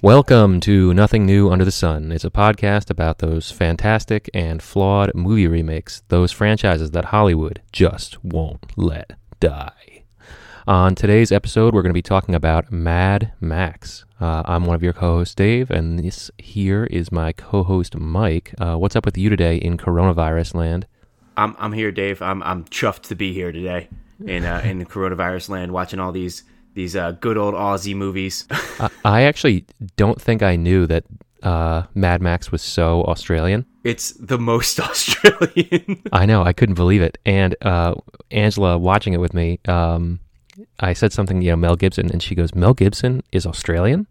Welcome to Nothing New Under the Sun. It's a podcast about those fantastic and flawed movie remakes, those franchises that Hollywood just won't let die. On today's episode, we're going to be talking about Mad Max. Uh, I'm one of your co hosts, Dave, and this here is my co host, Mike. Uh, what's up with you today in coronavirus land? I'm I'm here, Dave. I'm I'm chuffed to be here today in uh, in coronavirus land, watching all these these uh, good old Aussie movies. I, actually don't think I knew that uh, Mad Max was so Australian. it's the most Australian. I know, I couldn't believe it. And uh, Angela watching it with me, um, I said something, you know, Mel Gibson, and she goes, Mel Gibson is Australian?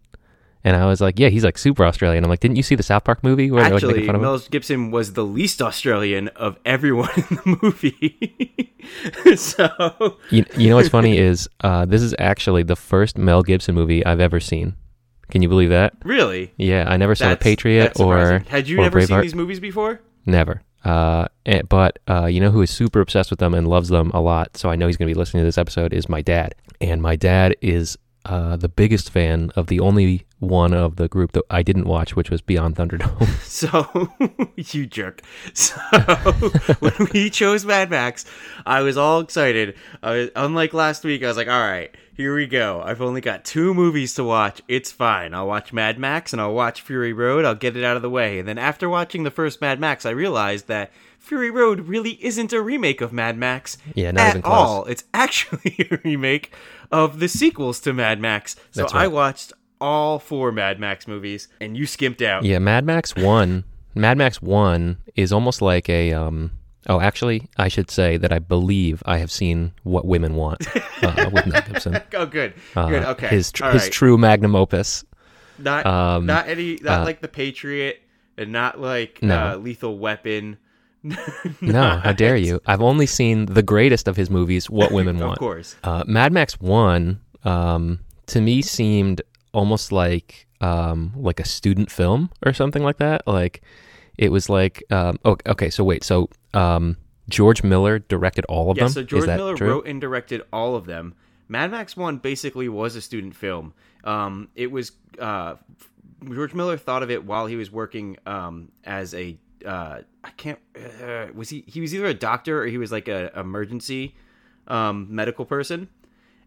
And I was like, yeah, he's like super Australian. I'm like, didn't you see the South Park movie where they're like Actually, making fun of him? Mel Gibson was the least Australian of everyone in the movie. so You, you know what's funny is uh, this is actually the first Mel Gibson movie I've ever seen. Can you believe that? really, Yeah, I never saw The Patriot that's or had you or never seen these movies before? Never. Uh, eh, but uh, you know who is super obsessed with them and loves them a lot. So I know he's going to be listening to this episode. Is my dad, and my dad is uh, the biggest fan of the only one of the group that I didn't watch, which was Beyond Thunderdome. So you jerk. So when we chose Mad Max, I was all excited. I was, unlike last week, I was like, "All right, here we go. I've only got two movies to watch. It's fine. I'll watch Mad Max and I'll watch Fury Road. I'll get it out of the way." And then after watching the first Mad Max, I realized that Fury Road really isn't a remake of Mad Max Yeah, not at even close. all. It's actually a remake of the sequels to Mad Max. So That's I watched all four Mad Max movies, and you skimped out. yeah, Mad Max One. Mad Max One is almost like a. Um, oh, actually, I should say that I believe I have seen What Women Want uh, with Mel Gibson. Oh, good, Uh, good. Okay, His tr- his right. true magnum opus. not um, not any not uh, like the Patriot and not like No. uh, Lethal Weapon. No, how dare you? I've only seen the greatest of his movies, What Women Want. Of course. Uh, Mad Max One, um, to me, seemed almost like um, like a student film or something like that. Like it was like, um, oh, okay, so wait, so um, George Miller directed all of Yeah, them. so George Miller true? wrote and directed all of them. Mad Max One basically was a student film. Um, it was uh, George Miller thought of it while he was working um, as a uh, I can't uh, was he he was either a doctor or he was like a emergency um, medical person.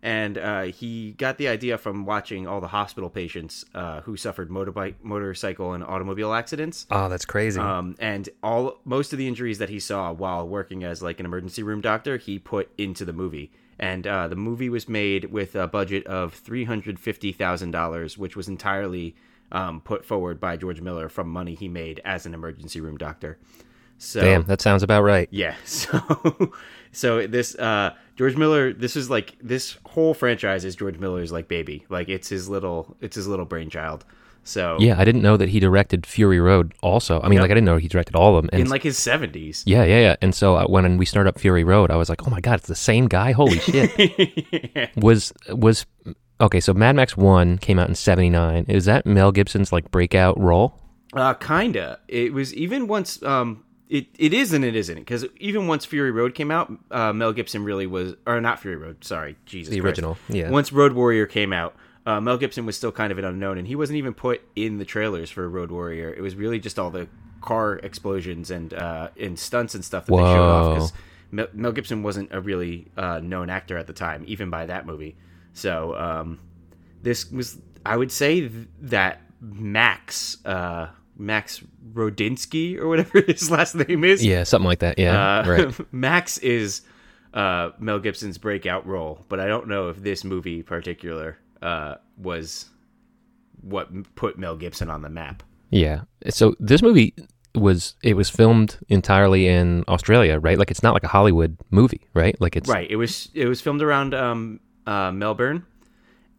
And uh, he got the idea from watching all the hospital patients uh, who suffered motorbike, motorcycle, and automobile accidents. Oh, that's crazy. Um, and all most of the injuries that he saw while working as like an emergency room doctor, he put into the movie. And uh, the movie was made with a budget of three hundred fifty thousand dollars, which was entirely um, put forward by George Miller from money he made as an emergency room doctor. So Damn, that sounds about right. yeah. So so this uh George Miller this is like this whole franchise is George Miller's like baby. Like it's his little it's his little brainchild. So Yeah, I didn't know that he directed Fury Road. Also, I mean, Yep. like I didn't know he directed all of them. And in like his 70s. yeah, yeah, yeah. And so uh, when we started up Fury Road, I was like, oh my god, it's the same guy. Holy shit. was was okay so mad max 1 came out in 79 is that mel gibson's like breakout role Uh, kinda. It was even once. Um, it it is and it isn't because even once Fury Road came out, uh, Mel Gibson really was, or not Fury Road. Sorry, Jesus. The Christ. original, yeah. Once Road Warrior came out, uh, Mel Gibson was still kind of an unknown, and he wasn't even put in the trailers for Road Warrior. It was really just all the car explosions and uh, and stunts and stuff that they showed off because Mel, Mel Gibson wasn't a really uh, known actor at the time, even by that movie. So um, this was I would say that Max uh Max Rodinsky or whatever his last name is. yeah something like that yeah Uh, right Max is uh Mel Gibson's breakout role, but I don't know if this movie particular uh was what put Mel Gibson on the map. yeah so this movie was it was filmed entirely in australia right like it's not like a hollywood movie right like it's Right. It was it was filmed around um uh Melbourne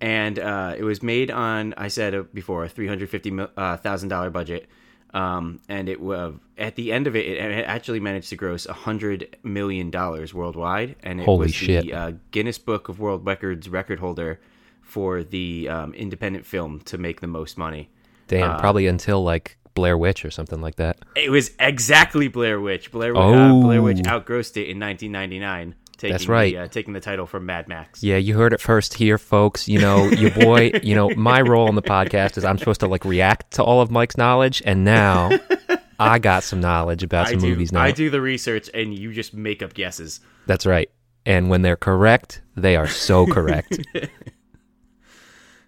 and uh it was made on I said before a three hundred fifty thousand dollar budget. Um, and it was at the end of it, it actually managed to gross a hundred million dollars worldwide, and it Holy was shit. the uh, Guinness Book of World Records record holder for the um, independent film to make the most money. damn uh, probably until like blair witch or something like that It was exactly Blair Witch. Blair, uh, Oh. Blair Witch outgrossed it in 1999 taking That's right. the, uh, taking the title from Mad Max. Yeah, you heard it first here, folks. You know, your boy, you know, my role on the podcast is I'm supposed to like react to all of Mike's knowledge, and now I got some knowledge about I some do. movies now. I do the research, and you just make up guesses. That's right. And when they're correct, they are so correct.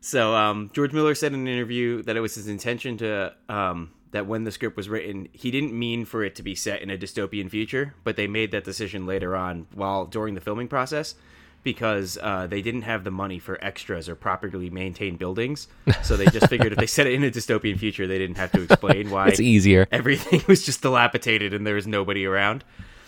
So um, George Miller said in an interview that it was his intention to um, that when the script was written, he didn't mean for it to be set in a dystopian future, but they made that decision later on while during the filming process because uh, they didn't have the money for extras or properly maintained buildings. So they just figured if they set it in a dystopian future, they didn't have to explain why it's easier. everything was just dilapidated and there was nobody around.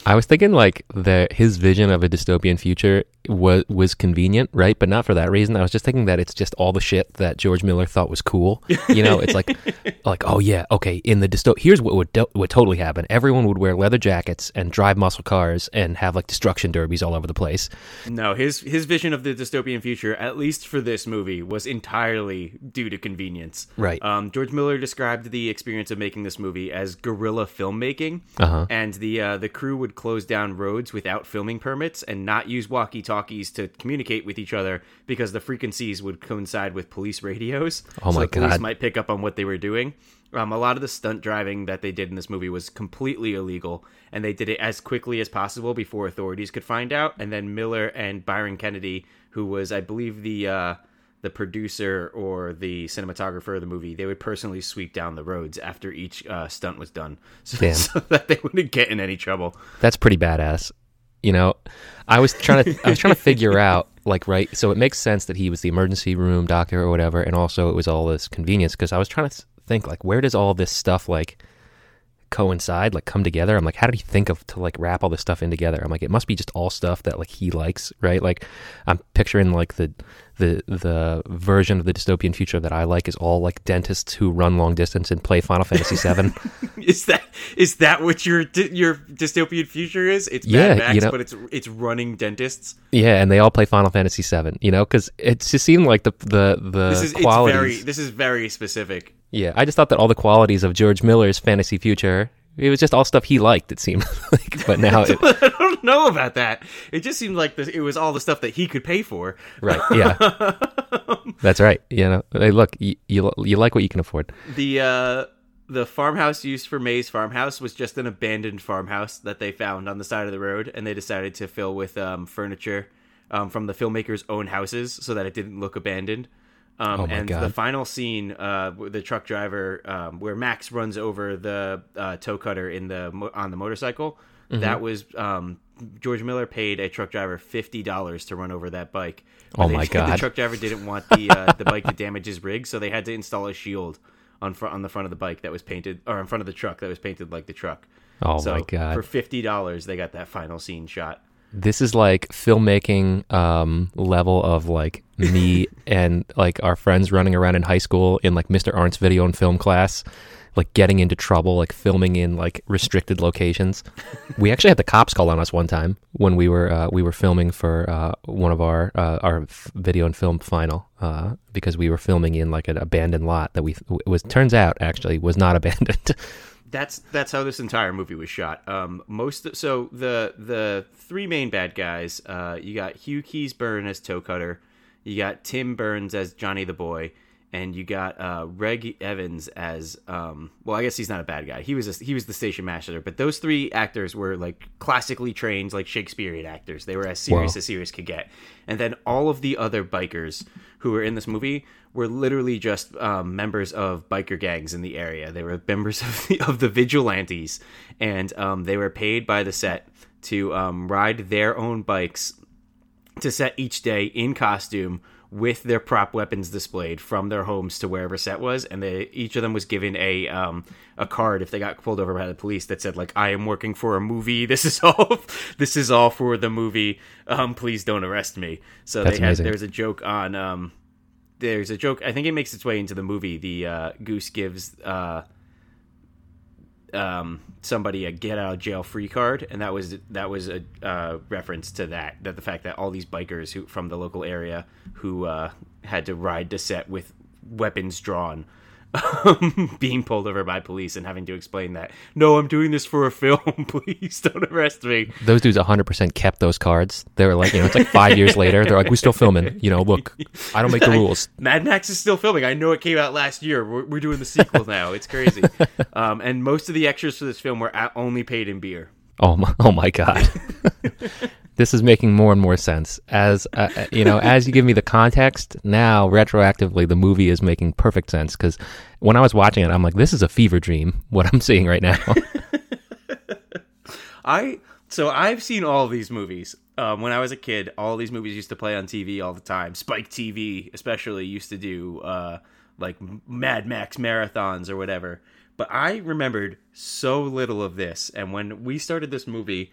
I was thinking like the his vision of a dystopian future was was convenient, right? But not for that reason. I was just thinking that it's just all the shit that George Miller thought was cool. You know, it's like like oh yeah, okay, in the dysto here's what would do- would totally happen. Everyone would wear leather jackets and drive muscle cars and have like destruction derbies all over the place. No, his his vision of the dystopian future, at least for this movie, was entirely due to convenience. Right. Um, George Miller described the experience of making this movie as guerrilla filmmaking, Uh-huh. and the uh, the crew would close down roads without filming permits and not use walkie talkies to communicate with each other because the frequencies would coincide with police radios. Oh so my the police might pick up on what they were doing. Um, a lot of the stunt driving that they did in this movie was completely illegal, and they did it as quickly as possible before authorities could find out. And then Miller and Byron Kennedy, who was, I believe, the uh, the producer or the cinematographer of the movie, they would personally sweep down the roads after each uh, stunt was done, so, so that they wouldn't get in any trouble. That's pretty badass. You know, I was trying to I was trying to figure out like right. So it makes sense that he was the emergency room doctor or whatever, and also it was all this convenience because I was trying to think like where does all this stuff like coincide, like come together? I'm like, how did he think of to like wrap all this stuff in together? I'm like, it must be just all stuff that like he likes, right? Like I'm picturing like the the the version of the dystopian future that I like is all like dentists who run long distance and play Final Fantasy VII. Is that is that what your your dystopian future is? It's Yeah, Mad Max, you know- but it's it's running dentists. Yeah, and they all play Final Fantasy VII. You know, because it just seemed like the the the This is qualities. it's very this is very specific. Yeah, I just thought that all the qualities of George Miller's fantasy future, it was just all stuff he liked. It seemed like, but now, it, I don't know about that. It just seemed like this, it was all the stuff that he could pay for. right? Yeah, that's right. You know, hey, look, you, you you like what you can afford. The uh, the farmhouse used for May's farmhouse was just an abandoned farmhouse that they found on the side of the road, and they decided to fill with um, furniture um, from the filmmaker's own houses so that it didn't look abandoned. Um, Oh and God. the final scene, uh, the truck driver, um, where Max runs over the uh, tow cutter in the on the motorcycle, Mm-hmm. that was um, George Miller paid a truck driver fifty dollars to run over that bike. Oh they- my God! The truck driver didn't want the uh, the bike to damage his rig, so they had to install a shield on front on the front of the bike that was painted, or in front of the truck that was painted like the truck. Oh so my god, For fifty dollars, they got that final scene shot. This is like filmmaking um, level of like me and like our friends running around in high school in like Mr. Arndt's video and film class, like getting into trouble, like filming in like restricted locations. we actually had the cops call on us one time when we were uh, we were filming for uh, one of our uh, our video and film final uh, because we were filming in like an abandoned lot that we it was turns out actually was not abandoned. That's that's how this entire movie was shot. Um, most so the the three main bad guys. Uh, you got Hugh Keays-Byrne as Toe Cutter, you got Tim Burns as Johnny the Boy, and you got uh, Reg Evans as um, well. I guess he's not a bad guy. He was a, he was the station master. But those three actors were like classically trained, like Shakespearean actors. They were as serious Wow. as serious could get. And then all of the other bikers who were in this movie were literally just um, members of biker gangs in the area. They were members of the, of the vigilantes, and um, they were paid by the set to um, ride their own bikes to set each day in costume with their prop weapons displayed from their homes to wherever set was and they each of them was given a um a card if they got pulled over by the police that said like I am working for a movie. This is all this is all for the movie. Um please don't arrest me. So That's they had amazing. there's a joke on um there's a joke I think it makes its way into the movie the uh goose gives uh um, somebody a get out of jail free card, and that was that was a uh, reference to that that the fact that all these bikers who from the local area who uh, had to ride to set with weapons drawn being pulled over by police and having to explain that no, I'm doing this for a film. Please don't arrest me. Those dudes 100% kept those cards. They were like, you know, it's like five years later. They're like, we're still filming. You know, look, I don't make the rules. Mad Max is still filming. I know it came out last year. We're, we're doing the sequel now. It's crazy. Um, and most of the extras for this film were only paid in beer. Oh my, oh my god. This is making more and more sense as uh, uh, you know as you give me the context now retroactively the movie is making perfect sense because when i was watching it i'm like this is a fever dream what i'm seeing right now I so I've seen all these movies. Um, when I was a kid, all these movies used to play on TV all the time. Spike TV, especially, used to do uh, like Mad Max marathons or whatever. But I remembered so little of this, and when we started this movie,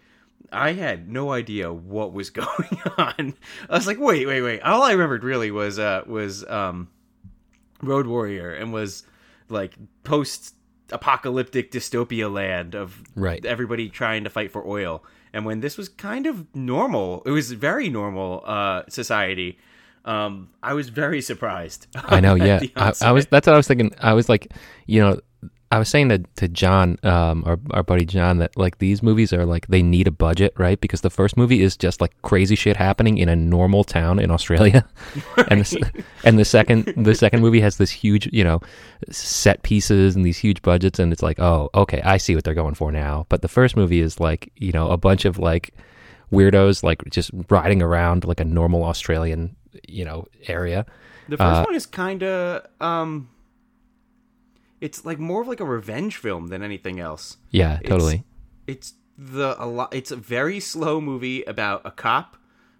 I had no idea what was going on. I was like, wait, wait, wait. All I remembered really was uh, was um, Road Warrior, and was like post apocalyptic dystopia land of Right. everybody trying to fight for oil. And when this was kind of normal, it was very normal uh, society. Um, I was very surprised. i know yeah I, I was that's what i was thinking i was like you know i was saying to, to john um our, our buddy john that like these movies are like they need a budget right? Because the first movie is just like crazy shit happening in a normal town in australia. And the, and the second the second movie has this huge you know set pieces and these huge budgets and it's like oh okay i see what they're going for now. But the first movie is like you know a bunch of like weirdos like just riding around like a normal australian you know area. The first Uh, one is kind of um it's like more of like a revenge film than anything else. yeah It's- totally It's the a lot it's a very slow movie about a cop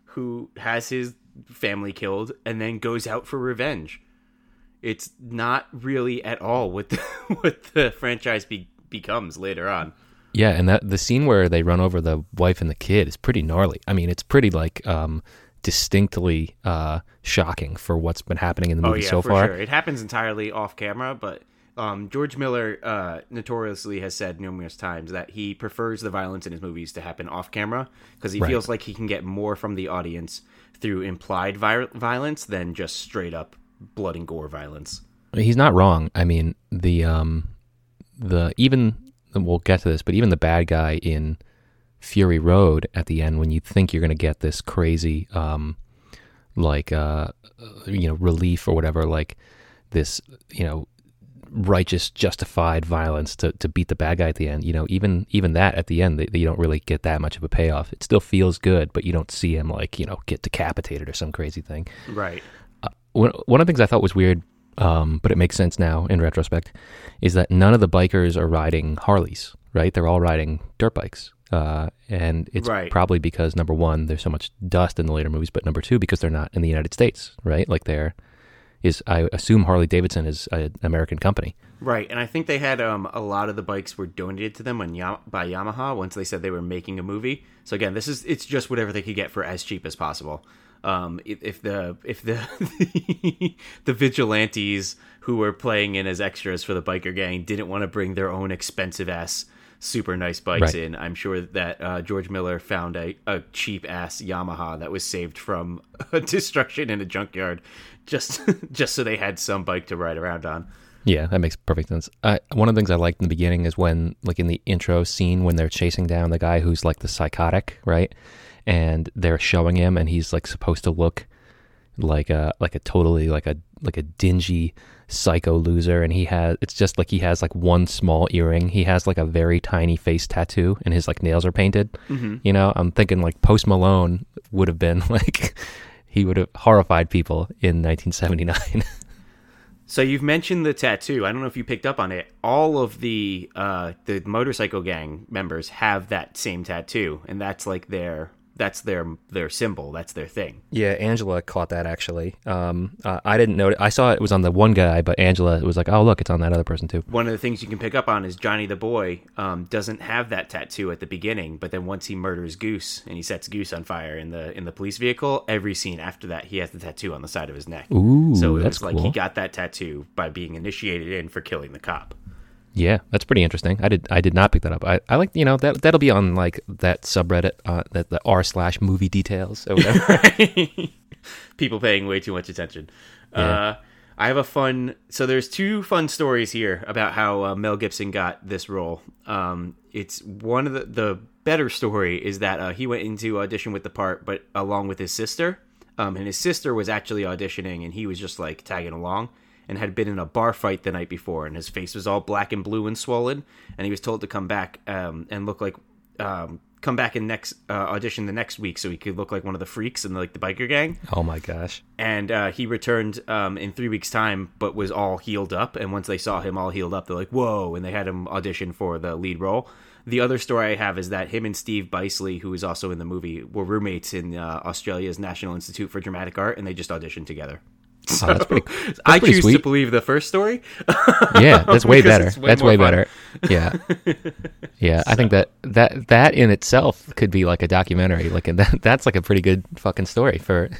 who has his family killed and then goes out for revenge. It's not really at all what the, what the franchise be, becomes later on. Yeah, and that the scene where they run over the wife and the kid is pretty gnarly. I mean, it's pretty like um, distinctly uh, shocking for what's been happening in the movie oh yeah, so for far. sure. It happens entirely off camera, but um, George Miller uh, notoriously has said numerous times that he prefers the violence in his movies to happen off camera because he Right. feels like he can get more from the audience through implied vi- violence than just straight up blood and gore violence. He's not wrong. I mean, the um, the even we'll get to this, but even the bad guy in Fury Road at the end, when you think you're going to get this crazy, um, like uh, you know, relief or whatever, like this, you know, righteous, justified violence to, to beat the bad guy at the end. You know, even even that at the end, they, you don't really get that much of a payoff. It still feels good, but you don't see him like you know get decapitated or some crazy thing Right. one, one of the things I thought was weird, um, but it makes sense now in retrospect, is that none of the bikers are riding Harleys, right? They're all riding dirt bikes. Uh, and it's Right. probably because number one, there's so much dust in the later movies, but number two, because they're not in the United States, right? Like they're is I assume Harley Davidson is an American company. Right, and I think they had um, a lot of the bikes were donated to them Yam- by Yamaha once they said they were making a movie. So again, this is it's just whatever they could get for as cheap as possible. Um, if the if the the vigilantes who were playing in as extras for the biker gang didn't want to bring their own expensive ass super nice bikes Right. in, I'm sure that uh, George Miller found a, a cheap ass Yamaha that was saved from destruction in a junkyard, just just so they had some bike to ride around on. Yeah, that makes perfect sense. I, one of the things I liked in the beginning is when, like in the intro scene, when they're chasing down the guy who's like the psychotic, right? And they're showing him, and he's like supposed to look like a like a totally like a like a dingy psycho loser, and he has it's just like he has like one small earring. He has like a very tiny face tattoo, and his like nails are painted. Mm-hmm. You know, I'm thinking like Post Malone would have been like he would have horrified people in 1979. So you've mentioned the tattoo. I don't know if you picked up on it. All of the uh, the motorcycle gang members have that same tattoo, and that's like their that's their their symbol. That's their thing. Yeah, Angela caught that actually. Um, uh, I didn't know. It. I saw it was on the one guy, but Angela was like, "Oh, look, it's on that other person too." One of the things you can pick up on is Johnny the boy um, doesn't have that tattoo at the beginning, but then once he murders Goose and he sets Goose on fire in the in the police vehicle, every scene after that he has the tattoo on the side of his neck. Ooh, so it that's was like cool. he got that tattoo by being initiated in for killing the cop. Yeah, that's pretty interesting. I did. I did not pick that up. I, I like you know that that'll be on like that subreddit uh, that the r slash movie details or whatever. people paying way too much attention. Yeah. Uh, I have a fun. So there's two fun stories here about how uh, Mel Gibson got this role. Um, it's one of the the better story is that uh, he went into audition with the part, but along with his sister. Um, and his sister was actually auditioning, and he was just like tagging along, and had been in a bar fight the night before, and his face was all black and blue and swollen, and he was told to come back um, and look like um, come back and next uh, audition the next week so he could look like one of the freaks in like the biker gang. Oh my gosh! And uh, he returned um, in three weeks' time, but was all healed up. And once they saw him all healed up, they're like, "Whoa!" And they had him audition for the lead role. The other story I have is that him and Steve Bisley, who is also in the movie, were roommates in uh, Australia's National Institute for Dramatic Art, and they just auditioned together. So Oh, that's pretty- that's I pretty choose to believe the first story. Yeah, that's way better. way that's way fun. better. Yeah, yeah. I think that that that in itself could be like a documentary. Like that, that's like a pretty good fucking story for.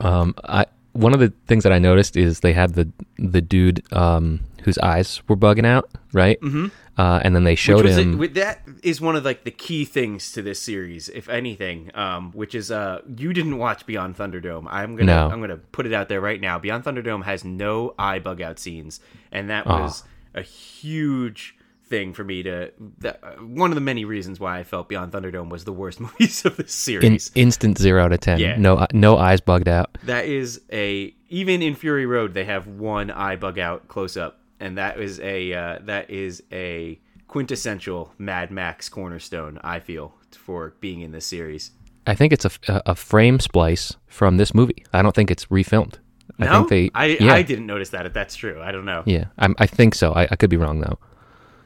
um, I one of the things that I noticed is they had the the dude um whose eyes were bugging out, right? Mm-hmm. Uh, and then they showed Which him. with- that is one of like the key things to this series, if anything. Um, which is uh, you didn't watch Beyond Thunderdome. I'm gonna No. I'm gonna put it out there right now. Beyond Thunderdome has no eye bug out scenes, and that Aw. was a huge thing for me to. That, uh, one of the many reasons why I felt Beyond Thunderdome was the worst movies of this in, series. instant zero out of ten. Yeah. No, no eyes bugged out. that is a even in Fury Road they have one eye bug out close up, and that is a uh, that is a quintessential Mad Max cornerstone. I feel for being in this series. I think it's a, a, frame splice from this movie. I don't think it's refilmed. I No, think they. I, yeah, I didn't notice that. If that's true, I don't know. yeah. I'm, I think so. I, I could be wrong though.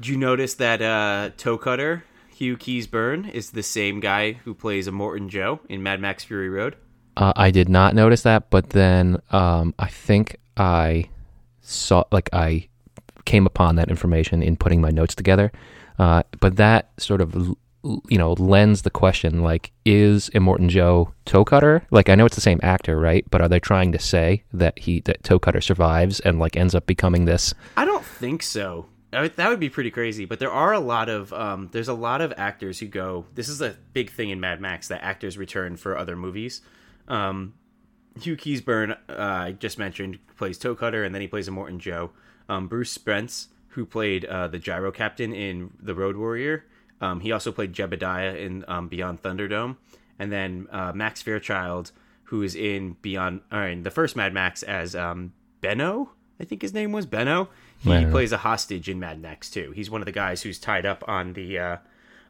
Did you notice that uh, toe cutter Hugh Keays-Byrne is the same guy who plays Immortan Joe in Mad Max Fury Road? Uh, I did not notice that, but then um, I think I saw, like, I came upon that information in putting my notes together. Uh, but that sort of, you know, lends the question, like, is Immortan Joe toe cutter? Like, I know it's the same actor, right? But are they trying to say that he that toe cutter survives and like ends up becoming this? I don't think so. That would be pretty crazy. But there are a lot of um, there's a lot of actors who go. This is a big thing in Mad Max that actors return for other movies. Um, Hugh Keays-Byrne, uh, I just mentioned, plays Toe Cutter, and then he plays Immortan Joe. Um, Bruce Spence, who played uh, the Gyro Captain in The Road Warrior, um, he also played Jebediah in um, Beyond Thunderdome, and then uh, Max Fairchild, who is in Beyond, or in the first Mad Max as um, Benno, I think his name was Benno. He I plays a hostage in Mad Max too. He's one of the guys who's tied up on the uh,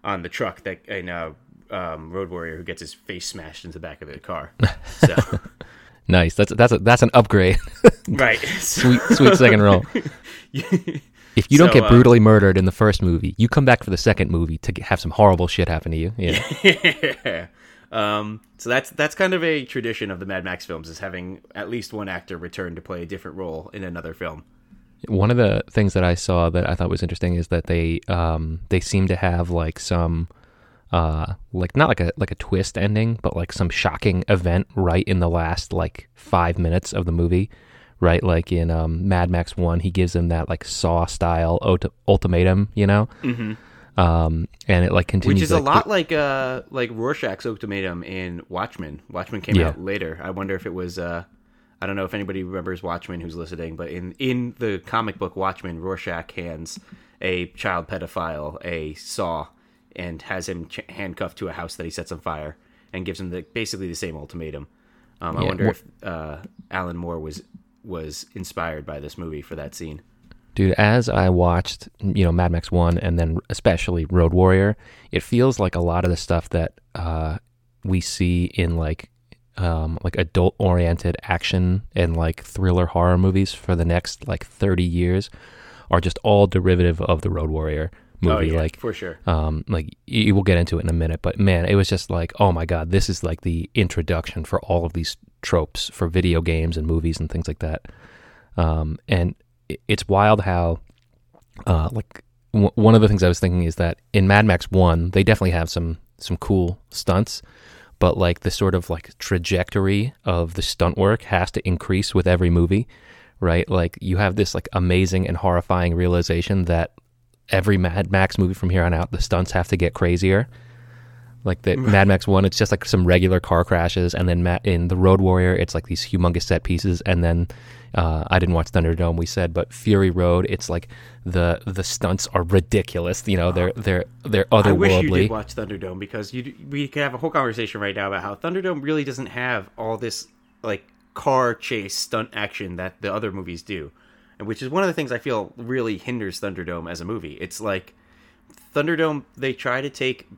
on the truck that in uh, um, Road Warrior who gets his face smashed into the back of the car. So Nice. That's that's a, that's an upgrade. right, sweet sweet second role. If you don't get uh, brutally murdered in the first movie, you come back for the second movie to have some horrible shit happen to you. Yeah. yeah. Um, so that's that's kind of a tradition of the Mad Max films is having at least one actor return to play a different role in another film. One of the things that I saw that I thought was interesting is that they um they seem to have like some uh like not like a like a twist ending, but like some shocking event right in the last like five minutes of the movie. Right, like in um, Mad Max One, he gives him that like Saw style ult- ultimatum, you know, mm-hmm. um, and it like continues. Which is like, a lot like uh like Rorschach's ultimatum in Watchmen. Watchmen came Yeah. out later. I wonder if it was uh I don't know if anybody remembers Watchmen who's listening, but in in the comic book Watchmen, Rorschach hands a child pedophile a saw and has him ch- handcuffed to a house that he sets on fire and gives him the basically the same ultimatum. Um, I Yeah, wonder if uh, Alan Moore was was inspired by this movie for that scene. Dude, as I watched, you know, Mad Max 1 and then especially Road Warrior, it feels like a lot of the stuff that uh, we see in like um, like adult oriented action and like thriller horror movies for the next like 30 years are just all derivative of the Road Warrior movie. oh yeah, Like for sure. um, like y- we'll get into it in a minute, but man, it was just like, oh my god, this is like the introduction for all of these tropes for video games and movies and things like that. Um, and it's wild how, uh, like w- one of the things I was thinking is that in Mad Max One, they definitely have some some cool stunts, but like the sort of like trajectory of the stunt work has to increase with every movie, right? Like you have this like amazing and horrifying realization that every Mad Max movie from here on out, the stunts have to get crazier. Like the Mad Max one, it's just like some regular car crashes, and then Ma- in the Road Warrior, it's like these humongous set pieces, and then uh, I didn't watch Thunderdome, we said, but Fury Road, it's like the the stunts are ridiculous. You know, they're they're they're otherworldly. I wish you did watch Thunderdome because you we could have a whole conversation right now about how Thunderdome really doesn't have all this like car chase stunt action that the other movies do, which is one of the things I feel really hinders Thunderdome as a movie. It's like Thunderdome they try to take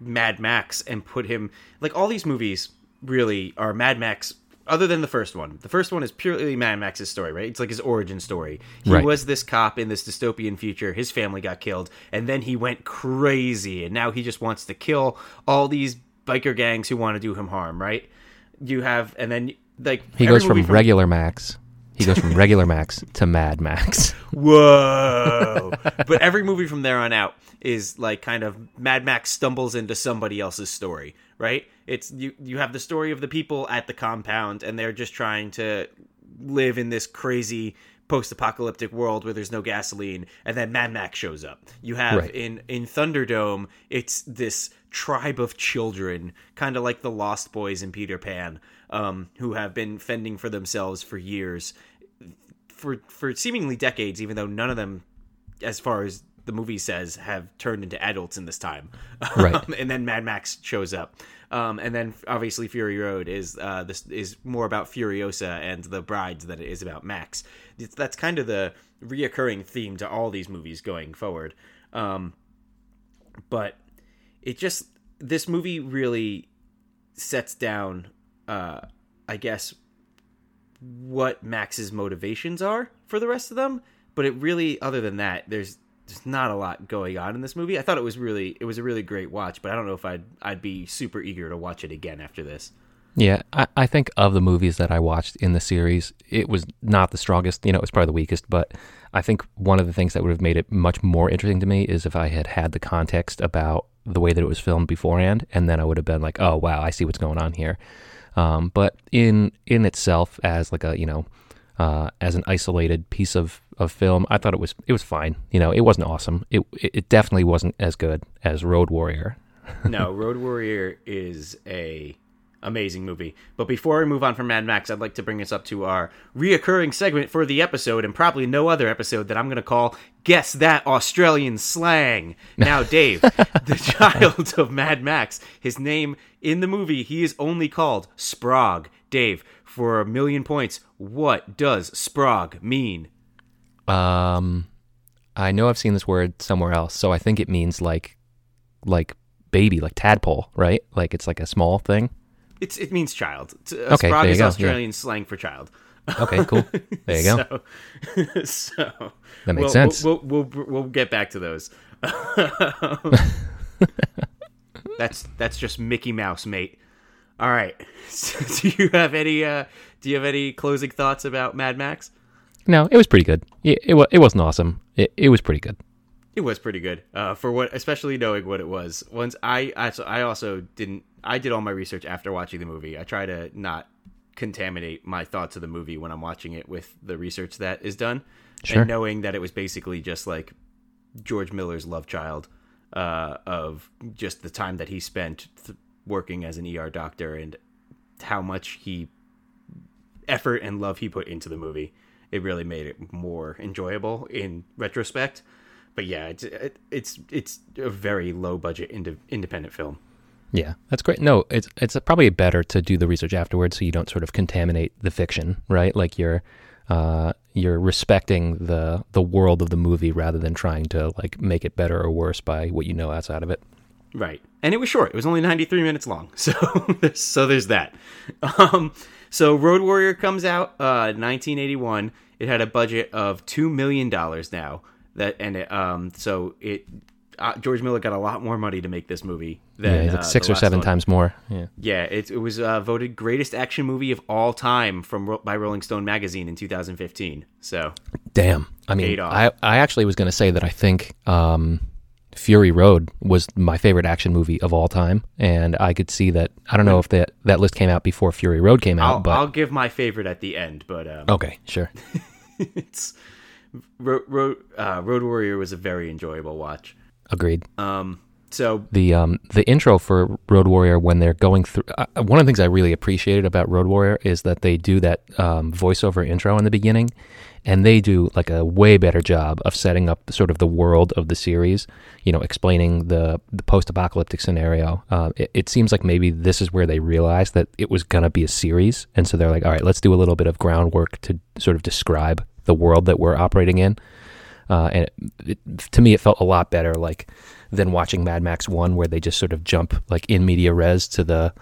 Mad Max and put him like all these movies really are Mad Max other than the first one. The first one is purely Mad Max's story, right? It's like his origin story. He Right. was this cop in this dystopian future. His family got killed, and then he went crazy, and now he just wants to kill all these biker gangs who want to do him harm, right? You have, and then like he goes from movie regular Max. He goes from regular Max to Mad Max. Whoa! but every movie from there on out is like kind of Mad Max stumbles into somebody else's story, right? It's you. You have the story of the people at the compound, and they're just trying to live in this crazy post-apocalyptic world where there's no gasoline, and then Mad Max shows up. You have Right. in in Thunderdome, it's this tribe of children, kind of like the Lost Boys in Peter Pan, um, who have been fending for themselves for years for for seemingly decades, even though none of them, as far as the movie says, have turned into adults in this time. Right. Um, and then Mad Max shows up, um, and then obviously Fury Road is uh, this is more about Furiosa and the brides than it is about Max. It's, that's kind of the reoccurring theme to all these movies going forward. Um, but it just this movie really sets down, uh, I guess, what Max's motivations are for the rest of them. But it really, other than that, there's there's not a lot going on in this movie. I thought it was really it was a really great watch, but I don't know if I'd I'd be super eager to watch it again after this. Yeah, I, I think of the movies that I watched in the series, it was not the strongest. You know, it was probably the weakest. But I think one of the things that would have made it much more interesting to me is if I had had the context about the way that it was filmed beforehand, and then I would have been like, "Oh, wow, I see what's going on here." Um, but in in itself, as like a you know, uh, as an isolated piece of, of film, I thought it was it was fine. You know, it wasn't awesome. It it it definitely wasn't as good as Road Warrior. no, Road Warrior is a amazing movie. But before we move on from Mad Max, I'd like to bring us up to our reoccurring segment for the episode, and probably no other episode that I'm going to call "Guess That Australian Slang." Now, Dave, the child of Mad Max, his name in the movie, he is only called Sprog. Dave, for a million points, what does Sprog mean? Um, I know I've seen this word somewhere else, so I think it means like, like baby, like tadpole, right? Like it's like a small thing. It's it means child. It's- uh, Okay, Sprog is go, yeah. Australian slang for child. Okay, cool. There you go. So, so That makes we'll, sense. We'll, we'll we'll we'll get back to those. that's that's just Mickey Mouse, mate. All right. So, do you have any uh do you have any closing thoughts about Mad Max? No, it was pretty good. It it, it wasn't awesome. It it was pretty good. It was pretty good uh, for what, especially knowing what it was. Once I, I, I also didn't. I did all my research after watching the movie. I try to not contaminate my thoughts of the movie when I'm watching it with the research that is done, Sure. and knowing that it was basically just like George Miller's love child uh, of just the time that he spent th- working as an ER doctor and how much he effort and love he put into the movie. It really made it more enjoyable in retrospect. But yeah, it's it, it's it's a very low budget ind- independent film. Yeah, that's great. No, it's it's probably better to do the research afterwards, so you don't sort of contaminate the fiction, right? Like you're uh, you're respecting the the world of the movie rather than trying to like make it better or worse by what you know outside of it. Right. And it was short. It was only 93 minutes long. So there's, so there's that. Um, so Road Warrior comes out uh, 1981. It had a budget of 2 million dollars now. That and it, um so it uh, George Miller got a lot more money to make this movie than yeah, like uh, six or seven one. times more. Yeah. Yeah, it, it was uh, voted greatest action movie of all time from by Rolling Stone magazine in 2015. So Damn. I mean. I I actually was going to say that I think um, Fury Road was my favorite action movie of all time, and I could see that. I don't know if that that list came out before Fury Road came out, I'll, but I'll give my favorite at the end. But um, okay, sure. it's Road, Road, uh, Road Warrior was a very enjoyable watch. Agreed. Um, So the um the intro for Road Warrior when they're going through uh, one of the things I really appreciated about Road Warrior is that they do that um, voiceover intro in the beginning, and they do like a way better job of setting up sort of the world of the series. You know, explaining the the post apocalyptic scenario. Uh, it, it seems like maybe this is where they realized that it was gonna be a series, and so they're like, all right, let's do a little bit of groundwork to sort of describe the world that we're operating in. Uh, and it, it, to me, it felt a lot better, like than watching Mad Max One, where they just sort of jump like in media res to the,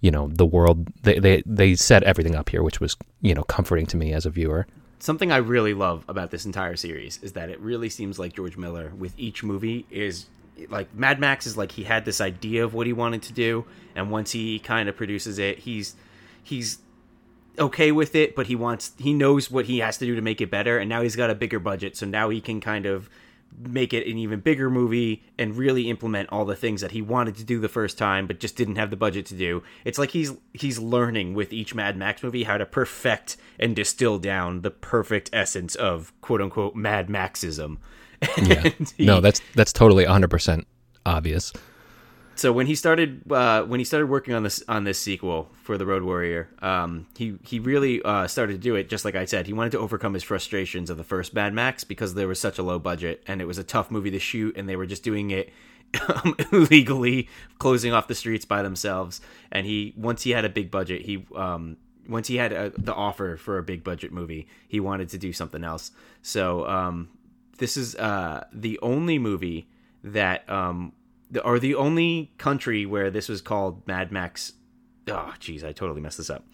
you know, the world. They they they set everything up here, which was you know comforting to me as a viewer. something I really love about this entire series is that it really seems like George Miller with each movie is like Mad Max is like he had this idea of what he wanted to do and once he kind of produces it he's he's okay with it but he wants he knows what he has to do to make it better and now he's got a bigger budget so now he can kind of make it an even bigger movie and really implement all the things that he wanted to do the first time but just didn't have the budget to do. It's like he's he's learning with each Mad Max movie how to perfect and distill down the perfect essence of quote unquote Mad Maxism. Yeah, he- no, that's that's totally 100 percent obvious. So when he started uh, when he started working on this on this sequel for the Road Warrior, um, he he really uh, started to do it just like I said. He wanted to overcome his frustrations of the first Mad Max because there was such a low budget and it was a tough movie to shoot, and they were just doing it um, illegally, closing off the streets by themselves. And he once he had a big budget, he um, once he had a, the offer for a big budget movie, he wanted to do something else. So um, this is uh, the only movie that um, or the only country where this was called Mad Max. Oh, jeez, I totally messed this up.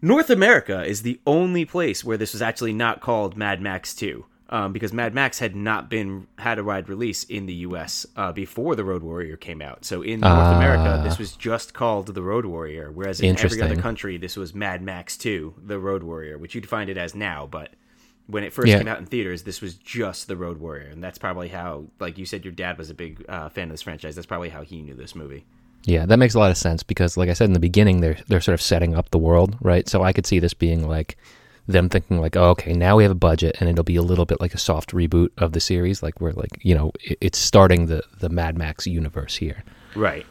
North America is the only place where this was actually not called Mad Max 2. Um, because Mad Max had not been had a wide release in the U.S. Uh, before the Road Warrior came out. So in North Ah. America, this was just called the Road Warrior, whereas in every other country, this was Mad Max 2, the Road Warrior, which you'd find it as now. But when it first Yeah. came out in theaters, this was just the Road Warrior, and that's probably how, like you said, your dad was a big uh, fan of this franchise. That's probably how he knew this movie. Yeah, that makes a lot of sense because, like I said in the beginning, they're they're sort of setting up the world, right? So I could see this being like them thinking like, oh, okay, now we have a budget, and it'll be a little bit like a soft reboot of the series, like we're like, you know, it, it's starting the the Mad Max universe here. Right.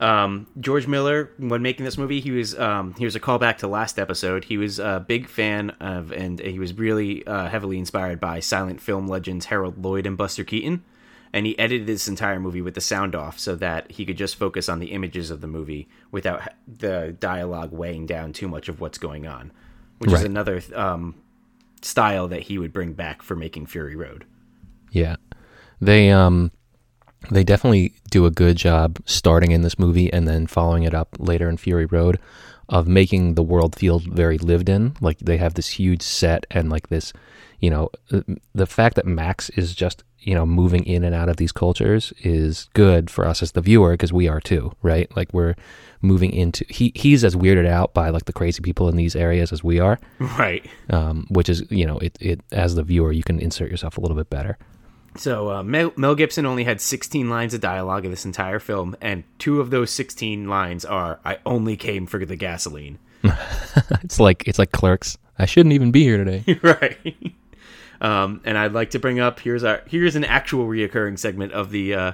Um, George Miller, when making this movie, he was um, he was a callback to last episode. He was a big fan of, and he was really uh, heavily inspired by silent film legends Harold Lloyd and Buster Keaton. And he edited this entire movie with the sound off so that he could just focus on the images of the movie without the dialogue weighing down too much of what's going on, which is another um, style that he would bring back for making Fury Road. Yeah, they um they definitely do a good job starting in this movie and then following it up later in Fury Road of making the world feel very lived in. Like they have this huge set and like this, you know, uh, the fact that Max is just you know moving in and out of these cultures is good for us as the viewer because we are too, right? Like we're moving into he he's as weirded out by like the crazy people in these areas as we are, Right. um, which is you know it it as the viewer you can insert yourself a little bit better. So uh, Mel, Mel Gibson only had 16 lines of dialogue in this entire film, and two of those 16 lines are "I only came for the gasoline." It's like it's like clerks. I shouldn't even be here today. right. Um, and I'd like to bring up here's our here's an actual reoccurring segment of the uh,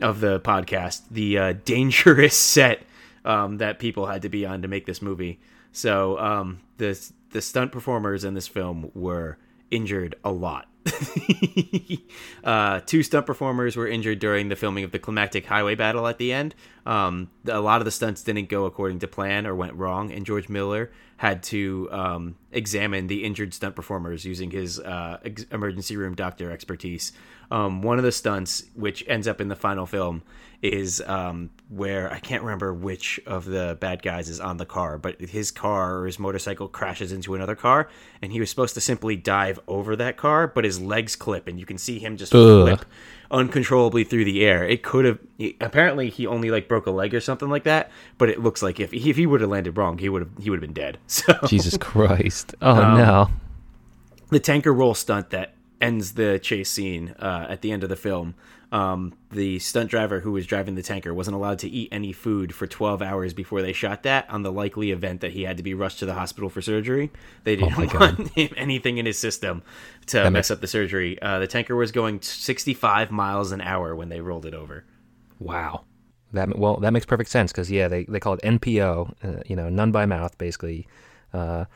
of the podcast, the uh, dangerous set um, that people had to be on to make this movie. So um, the the stunt performers in this film were injured a lot. uh, two stunt performers were injured during the filming of the climactic highway battle at the end. Um, a lot of the stunts didn't go according to plan or went wrong, and George Miller had to um, examine the injured stunt performers using his uh, ex- emergency room doctor expertise. Um, one of the stunts, which ends up in the final film, is um, where I can't remember which of the bad guys is on the car, but his car or his motorcycle crashes into another car, and he was supposed to simply dive over that car, but his legs clip, and you can see him just Ugh. flip uncontrollably through the air. It could have apparently he only like broke a leg or something like that, but it looks like if if he would have landed wrong, he would have he would have been dead. So Jesus Christ! Oh Um, no! the tanker roll stunt that ends the chase scene uh, at the end of the film um, the stunt driver who was driving the tanker wasn't allowed to eat any food for 12 hours before they shot that on the likely event that he had to be rushed to the hospital for surgery. They didn't Oh want him, anything in his system to That mess makes- up the surgery. Uh, the tanker was going 65 miles an hour when they rolled it over. Wow. That well, that makes perfect sense because yeah, they, they call it NPO, uh, you know, none by mouth, basically, uh,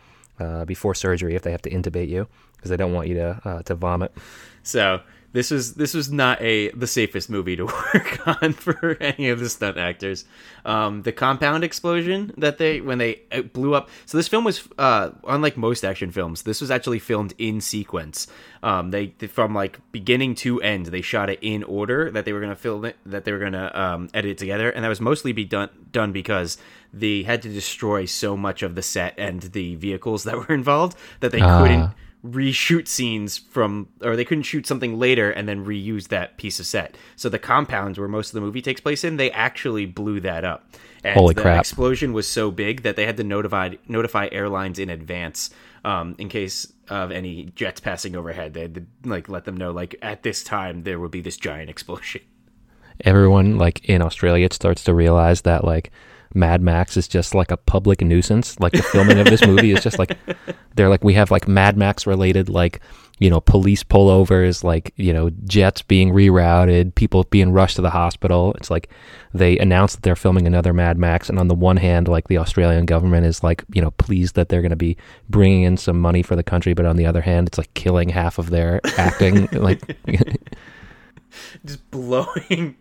uh, before surgery if they have to intubate you because they don't want you to uh, to vomit. So this was this was not a the safest movie to work on for any of the stunt actors. Um, the compound explosion that they when they it blew up. So this film was uh, unlike most action films. This was actually filmed in sequence. Um, they from like beginning to end. They shot it in order that they were gonna film it that they were gonna um, edit it together, and that was mostly be done done because they had to destroy so much of the set and the vehicles that were involved that they Ah. couldn't reshoot scenes from or they couldn't shoot something later and then reuse that piece of set. So the compounds where most of the movie takes place in they actually blew that up. And Holy the crap. explosion was so big that they had to notify notify airlines in advance um, in case of any jets passing overhead. They had to like let them know like at this time there would be this giant explosion. Everyone like in Australia starts to realize that like Mad Max is just like a public nuisance. Like the filming of this movie is just like they're like we have like Mad Max related like you know police pullovers, like you know jets being rerouted, people being rushed to the hospital. It's like they announce that they're filming another Mad Max, and on the one hand, like the Australian government is like you know pleased that they're going to be bringing in some money for the country, but on the other hand, it's like killing half of their acting. like just blowing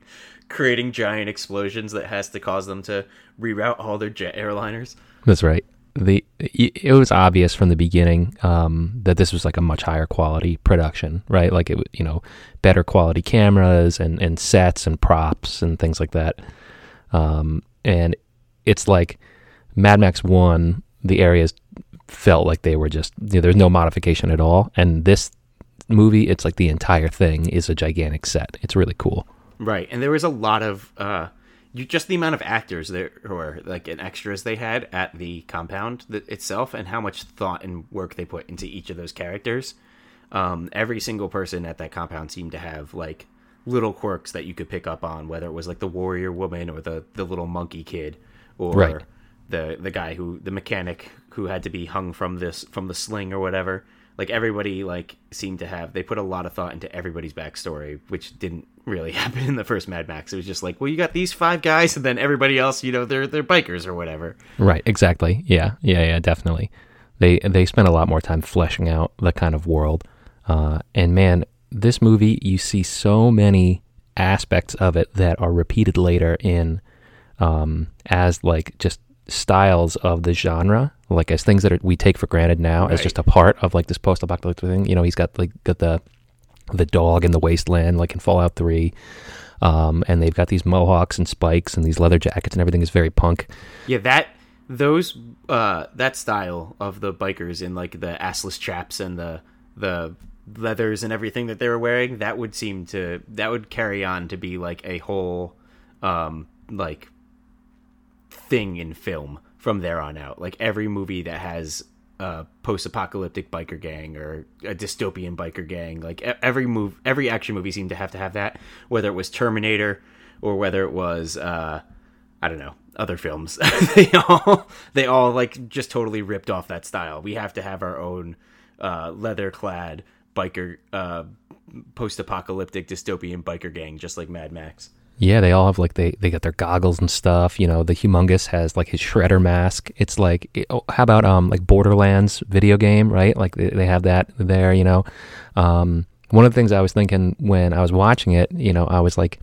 creating giant explosions that has to cause them to reroute all their jet airliners That's right. The it was obvious from the beginning um, that this was like a much higher quality production, right? Like it, you know, better quality cameras and and sets and props and things like that. Um, and it's like Mad Max One, the areas felt like they were just you know, there's no modification at all, and this movie, it's like the entire thing is a gigantic set. It's really cool. Right, and there was a lot of uh, you just the amount of actors there or like and extras they had at the compound itself, and how much thought and work they put into each of those characters. Um, every single person at that compound seemed to have like little quirks that you could pick up on, whether it was like the warrior woman or the the little monkey kid, or Right. the the guy who the mechanic who had to be hung from this from the sling or whatever. Like everybody like seemed to have they put a lot of thought into everybody's backstory, which didn't really happen in the first Mad Max. It was just like, well, you got these five guys, and then everybody else, you know, they're they're bikers or whatever. Right, exactly. Yeah, yeah, yeah, definitely. They they spent a lot more time fleshing out the kind of world. Uh, and man, this movie you see so many aspects of it that are repeated later in um, as like just styles of the genre, like as things that are, we take for granted now as just a part of like this post-apocalyptic thing. You know, he's got like got the the dog in the wasteland, like in Fallout Three. Um, and they've got these mohawks and spikes and these leather jackets and everything is very punk. Yeah, that those uh that style of the bikers in like the assless chaps and the the leathers and everything that they were wearing, that would seem to that would carry on to be like a whole um like thing in film from there on out. Like every movie that has a post-apocalyptic biker gang or a dystopian biker gang, like every move, every action movie seemed to have to have that. Whether it was Terminator or whether it was, uh, I don't know, other films, they all they all like just totally ripped off that style. We have to have our own uh, leather-clad biker, uh, post-apocalyptic dystopian biker gang, just like Mad Max. Yeah, they all have like they they got their goggles and stuff. You know, the Humungus has like his shredder mask. It's like, it- oh, how about um like Borderlands video game, right? Like they, they have that there. You know, um, one of the things I was thinking when I was watching it, you know, I was like,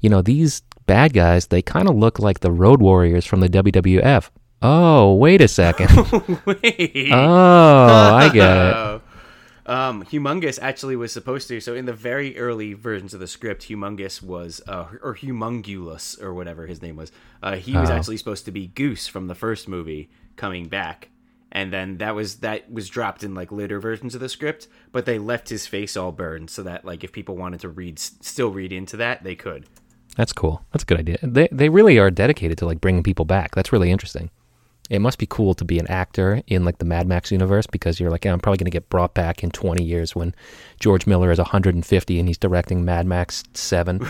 you know, these bad guys, they kind of look like the Road Warriors from the WWF. Oh, wait a second. Wait. oh, I get it. Um, Humungus actually was supposed to. So in the very early versions of the script, Humungus was, uh, or Humongulus, or whatever his name was. Uh, he was Oh. actually supposed to be Goose from the first movie coming back, and then that was that was dropped in like later versions of the script. But they left his face all burned so that like if people wanted to read, still read into that, they could. That's cool. That's a good idea. They they really are dedicated to like bringing people back. That's really interesting. It must be cool to be an actor in like the Mad Max universe because you're like, yeah, I'm probably going to get brought back in 20 years when George Miller is 150 and he's directing Mad Max 7.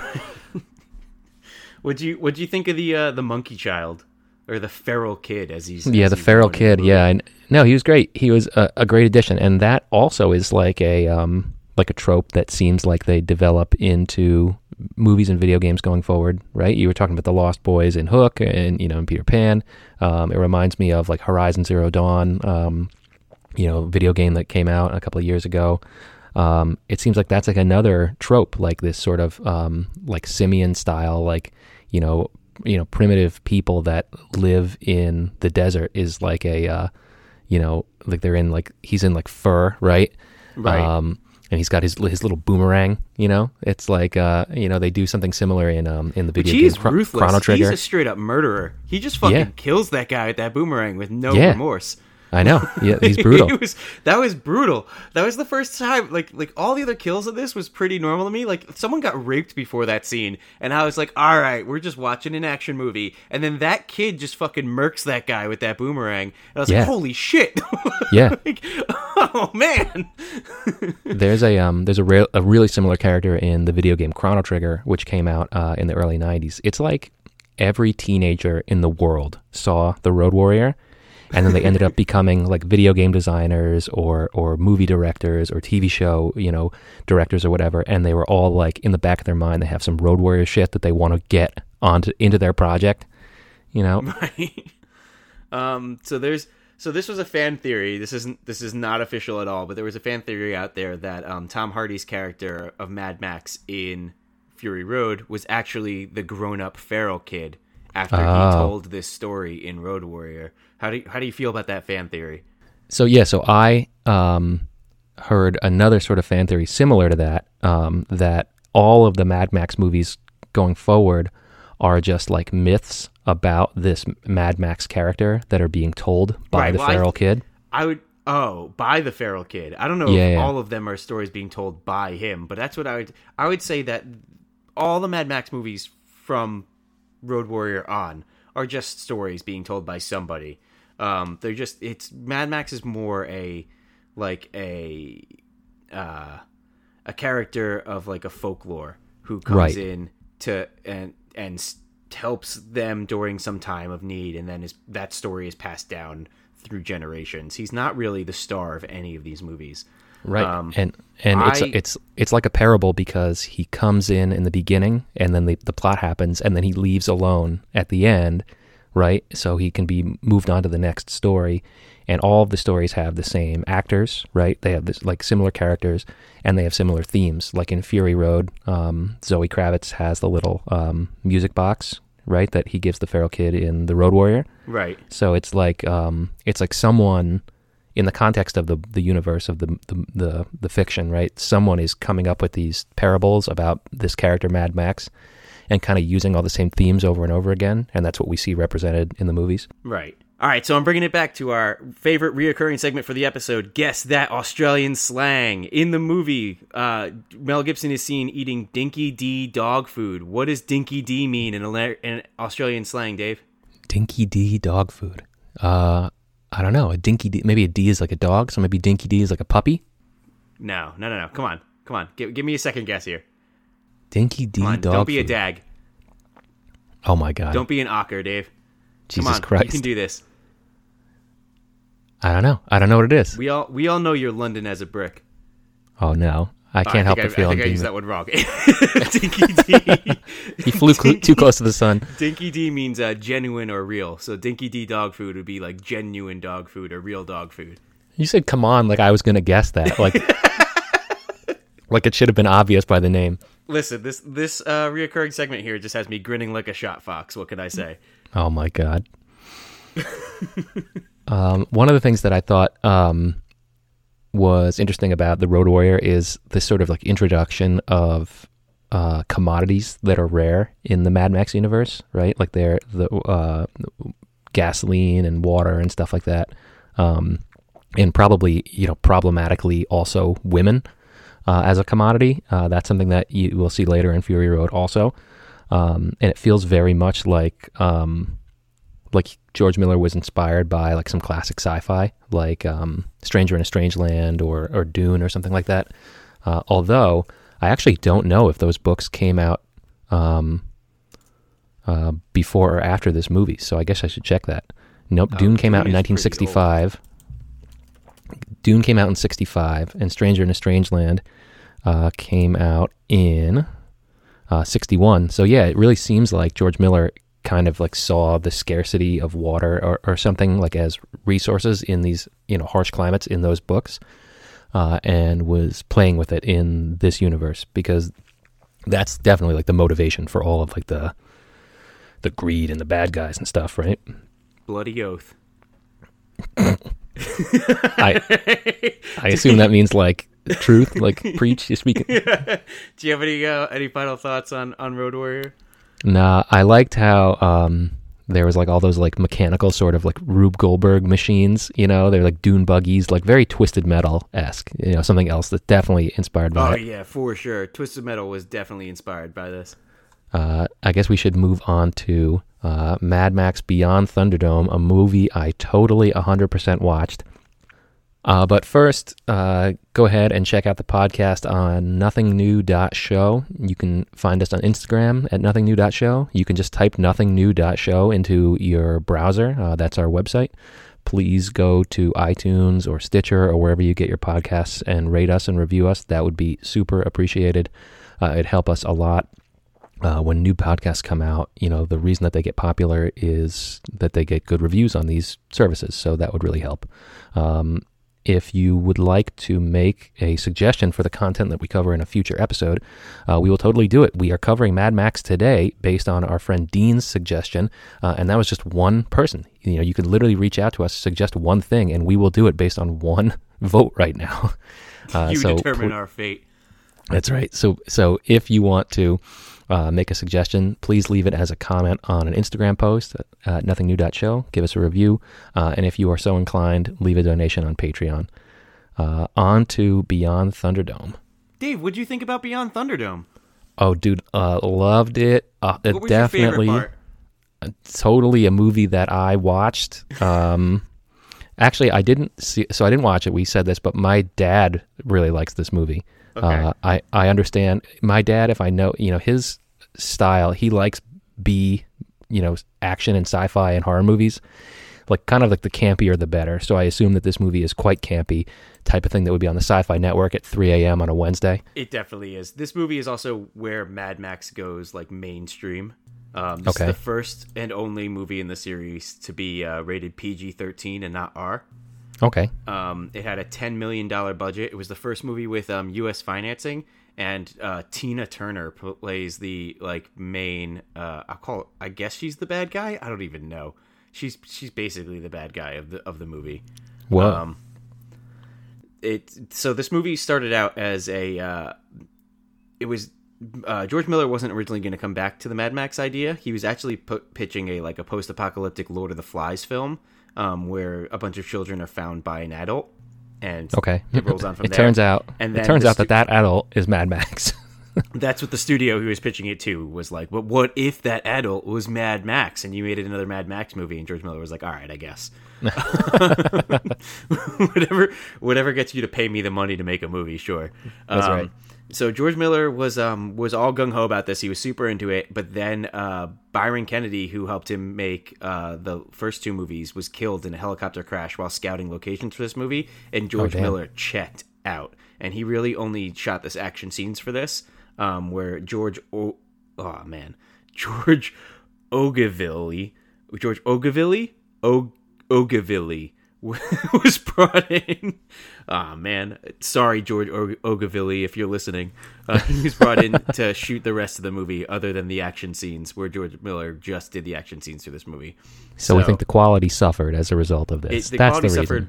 Would you What do you think of the uh, the monkey child or the feral kid as he's yeah, as the he's feral in the kid. Yeah, and no, he was great. He was a, a great addition, and that also is like a um like a trope that seems like they develop into movies and video games going forward. Right? You were talking about the Lost Boys in Hook, and you know, in Peter Pan. Um, it reminds me of like Horizon Zero Dawn. Um, you know, video game that came out a couple of years ago. Um, it seems like that's like another trope, like this sort of um, like simian style, like you know, you know, primitive people that live in the desert is like a, uh, you know, like they're in like he's in like fur, right? Right. And he's got his his little boomerang. You know, it's like uh, you know, they do something similar in um in the Which video he game Chro- ruthless. Chrono Trigger. He's a straight up murderer. He just fucking Yeah. kills that guy with that boomerang with no Yeah. remorse. I know. Yeah, he's brutal. Was that was brutal. That was the first time. Like like all the other kills of this was pretty normal to me. Like someone got raped before that scene, and I was like, all right, we're just watching an action movie, and then that kid just fucking murks that guy with that boomerang, and I was Yeah. like, holy shit. yeah. like, oh man. there's a um there's a real a really similar character in the video game Chrono Trigger, which came out uh, in the early '90s. It's like every teenager in the world saw the Road Warrior, and then they ended up becoming like video game designers or or movie directors or TV show you know directors or whatever, and they were all like in the back of their mind they have some Road Warrior shit that they want to get onto into their project, you know. right? Um, so there's so this was a fan theory. This isn't this is not official at all, but there was a fan theory out there that um, Tom Hardy's character of Mad Max in Fury Road was actually the grown-up feral kid after he Oh. told this story in Road Warrior. How do you, how do you feel about that fan theory? So yeah, so I um, heard another sort of fan theory similar to that. Um, that all of the Mad Max movies going forward are just like myths about this Mad Max character that are being told by Right, the well, I- feral kid. I would oh by the feral kid. I don't know Yeah, if yeah. all of them are stories being told by him, but that's what I would I would say that all the Mad Max movies from Road Warrior on are just stories being told by somebody. Um, they're just it's Mad Max is more a like a uh, a character of like a folklore who comes Right. in to and and helps them during some time of need, and then is that story is passed down through generations. He's not really the star of any of these movies. Right. Um, and and it's it's it's like a parable because he comes in in the beginning and then the the plot happens and then he leaves alone at the end, right? So he can be moved on to the next story and all of the stories have the same actors, right? They have this like similar characters and they have similar themes. Like in Fury Road, um, Zoe Kravitz has the little um, music box, right, that he gives the feral kid in The Road Warrior. Right. So it's like um, it's like someone in the context of the the universe of the, the the the fiction, right? Someone is coming up with these parables about this character Mad Max, and kind of using all the same themes over and over again, and that's what we see represented in the movies. Right. All right, so I'm bringing it back to our favorite reoccurring segment for the episode. Guess that Australian slang. In the movie, uh, Mel Gibson is seen eating Dinky D dog food. What does Dinky D mean in, a, in Australian slang, Dave? Dinky D dog food. Uh, I don't know. A dinky D, maybe a D is like a dog, so maybe Dinky D is like a puppy. No, no, no, no. Come on. Come on. Give, give me a second guess here. Dinky D on. dog Don't be a food. dag. Oh my god. Don't be an ocker, Dave. Jesus Come on. Christ. You can do this. I don't know. I don't know what it is. We all we all know you're London as a brick. Oh no. I I can't help think but feel I, I think I used that one wrong. Dinky D. He flew cl- too close to the sun. Dinky D means uh, genuine or real. So Dinky D dog food would be like genuine dog food or real dog food. You said "come on" like I was gonna guess that. Like, like it should have been obvious by the name. Listen, this this uh, reoccurring segment here just has me grinning like a shot fox. What can I say? Oh my god. um, one of the things that I thought um, was interesting about the Road Warrior is this sort of like introduction of uh, commodities that are rare in the Mad Max universe, right? Like they're the uh, gasoline and water and stuff like that, um, and probably you know problematically also women uh, as a commodity. Uh, that's something that you will see later in Fury Road also, um, and it feels very much like um, like George Miller was inspired by like some classic sci-fi, like um, Stranger in a Strange Land or or Dune or something like that. Uh, although I actually don't know if those books came out um, uh, before or after this movie, so I guess I should check that. Nope, Oh, Dune came out in Dune is pretty 1965. Dune came out in 65, and Stranger in a Strange Land uh, came out in uh, 61. So yeah, it really seems like George Miller kind of like saw the scarcity of water or, or something like as resources in these you know harsh climates in those books, uh, and was playing with it in this universe because that's definitely like the motivation for all of like the the greed and the bad guys and stuff, right? Bloody oath. I I assume that means like truth, like preach. You speak. Do you have any uh, any final thoughts on on Road Warrior? Nah, I liked how um, there was like all those like mechanical sort of like Rube Goldberg machines. You know, they're like dune buggies, like very Twisted Metal esque. You know, something else that's definitely inspired by Oh it. yeah, for sure. Twisted Metal was definitely inspired by this. Uh, I guess we should move on to uh, Mad Max Beyond Thunderdome, a movie I totally 100% watched. Uh, but first, uh, go ahead and check out the podcast on nothingnew.show. You can find us on Instagram at nothingnew.show. You can just type nothingnew.show into your browser. Uh, that's our website. Please go to iTunes or Stitcher or wherever you get your podcasts and rate us and review us. That would be super appreciated. Uh, it'd help us a lot uh, when new podcasts come out, you know, the reason that they get popular is that they get good reviews on these services. So that would really help. Um, if you would like to make a suggestion for the content that we cover in a future episode, uh, we will totally do it. We are covering Mad Max today based on our friend Dean's suggestion, uh, and that was just one person. You know, you could literally reach out to us, suggest one thing, and we will do it based on one vote right now. Uh, you so determine pl- our fate. that's right. So so if you want to uh, make a suggestion, please leave it as a comment on an Instagram post at nothingnew.show. Give us a review, uh, and if you are so inclined, leave a donation on Patreon. Uh, on to Beyond Thunderdome. Dave, what'd you think about Beyond Thunderdome? Oh, dude, uh, loved it. Uh, it What was definitely, part? totally a movie that I watched. Um, actually, I didn't see, so I didn't watch it. We said this, but my dad really likes this movie. Okay. Uh, I I understand. My dad, if I know, you know, his style, he likes B, you know, action and sci-fi and horror movies. Like kind of like the campier the better. So I assume that this movie is quite campy, type of thing that would be on the Sci-Fi Network at 3 a.m. on a Wednesday. It definitely is. This movie is also where Mad Max goes like mainstream. Um, this Okay. is the first and only movie in the series to be uh, rated PG-13 and not R. Okay. Um, it had a ten million dollar budget. It was the first movie with um, U.S. financing, and uh, Tina Turner plays the like main. Uh, I'll call. It, I guess she's the bad guy. I don't even know. She's she's basically the bad guy of the of the movie. Whoa. Um, it so this movie started out as a. Uh, it was uh, George Miller wasn't originally going to come back to the Mad Max idea. He was actually pitching a like a post apocalyptic Lord of the Flies film, um, where a bunch of children are found by an adult, and okay. it rolls on from it there. turns out. And it turns out that that adult is Mad Max. That's what the studio he was pitching it to was like. But what if that adult was Mad Max and you made it another Mad Max movie? And George Miller was like, "All right, I guess." whatever, whatever gets you to pay me the money to make a movie, sure. That's Um, right. So George Miller was um was all gung ho about this. He was super into it, but then uh, Byron Kennedy, who helped him make uh, the first two movies, was killed in a helicopter crash while scouting locations for this movie, and George damn. Miller checked out. And he really only shot this action scenes for this, um, where George, o- oh man, George Ogilvie, George Ogilvie, Og- Ogilvie was brought in. Ah man, sorry George Og- if you're listening. Uh, he was brought in to shoot the rest of the movie, other than the action scenes, where George Miller just did the action scenes for this movie. so, we think the quality suffered as a result of It, this. the That's quality the reason. suffered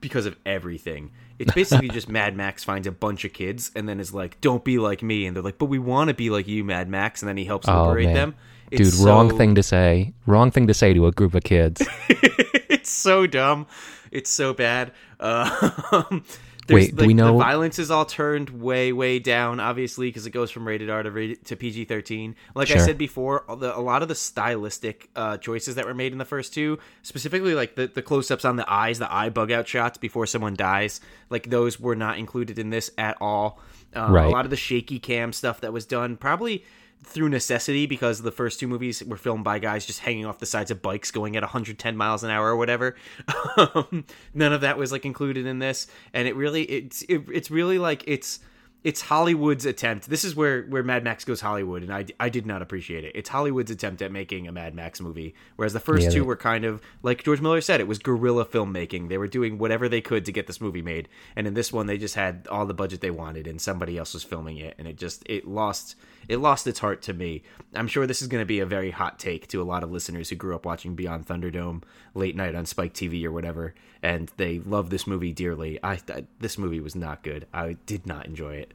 because of everything. It's basically just Mad Max finds a bunch of kids and then is like, "Don't be like me," and they're like, "But we want to be like you, Mad Max," and then he helps Oh, liberate man. them. Dude, It's wrong thing to say. Wrong thing to say to a group of kids. it's so dumb. It's so bad. Uh, Wait, do we know- the violence is all turned way way down obviously because it goes from rated r to, rated, to pg-13 like i said before the, a lot of the stylistic uh, choices that were made in the first two specifically like the, the close-ups on the eyes the eye bug out shots before someone dies like those were not included in this at all um, Right. a lot of the shaky cam stuff that was done probably through necessity because the first two movies were filmed by guys just hanging off the sides of bikes going at 110 miles an hour or whatever. Um, none of that was like included in this, and it really it's it, it's really like it's it's Hollywood's attempt. This is where where Mad Max goes Hollywood, and I, I did not appreciate it. It's Hollywood's attempt at making a Mad Max movie, whereas the first Yeah, two were kind of like George Miller said, it was guerrilla filmmaking. They were doing whatever they could to get this movie made, and in this one, they just had all the budget they wanted, and somebody else was filming it, and it just it lost it lost its heart to me. I'm sure this is going to be a very hot take to a lot of listeners who grew up watching Beyond Thunderdome late night on Spike TV or whatever, and they love this movie dearly. I, I this movie was not good. I did not enjoy it.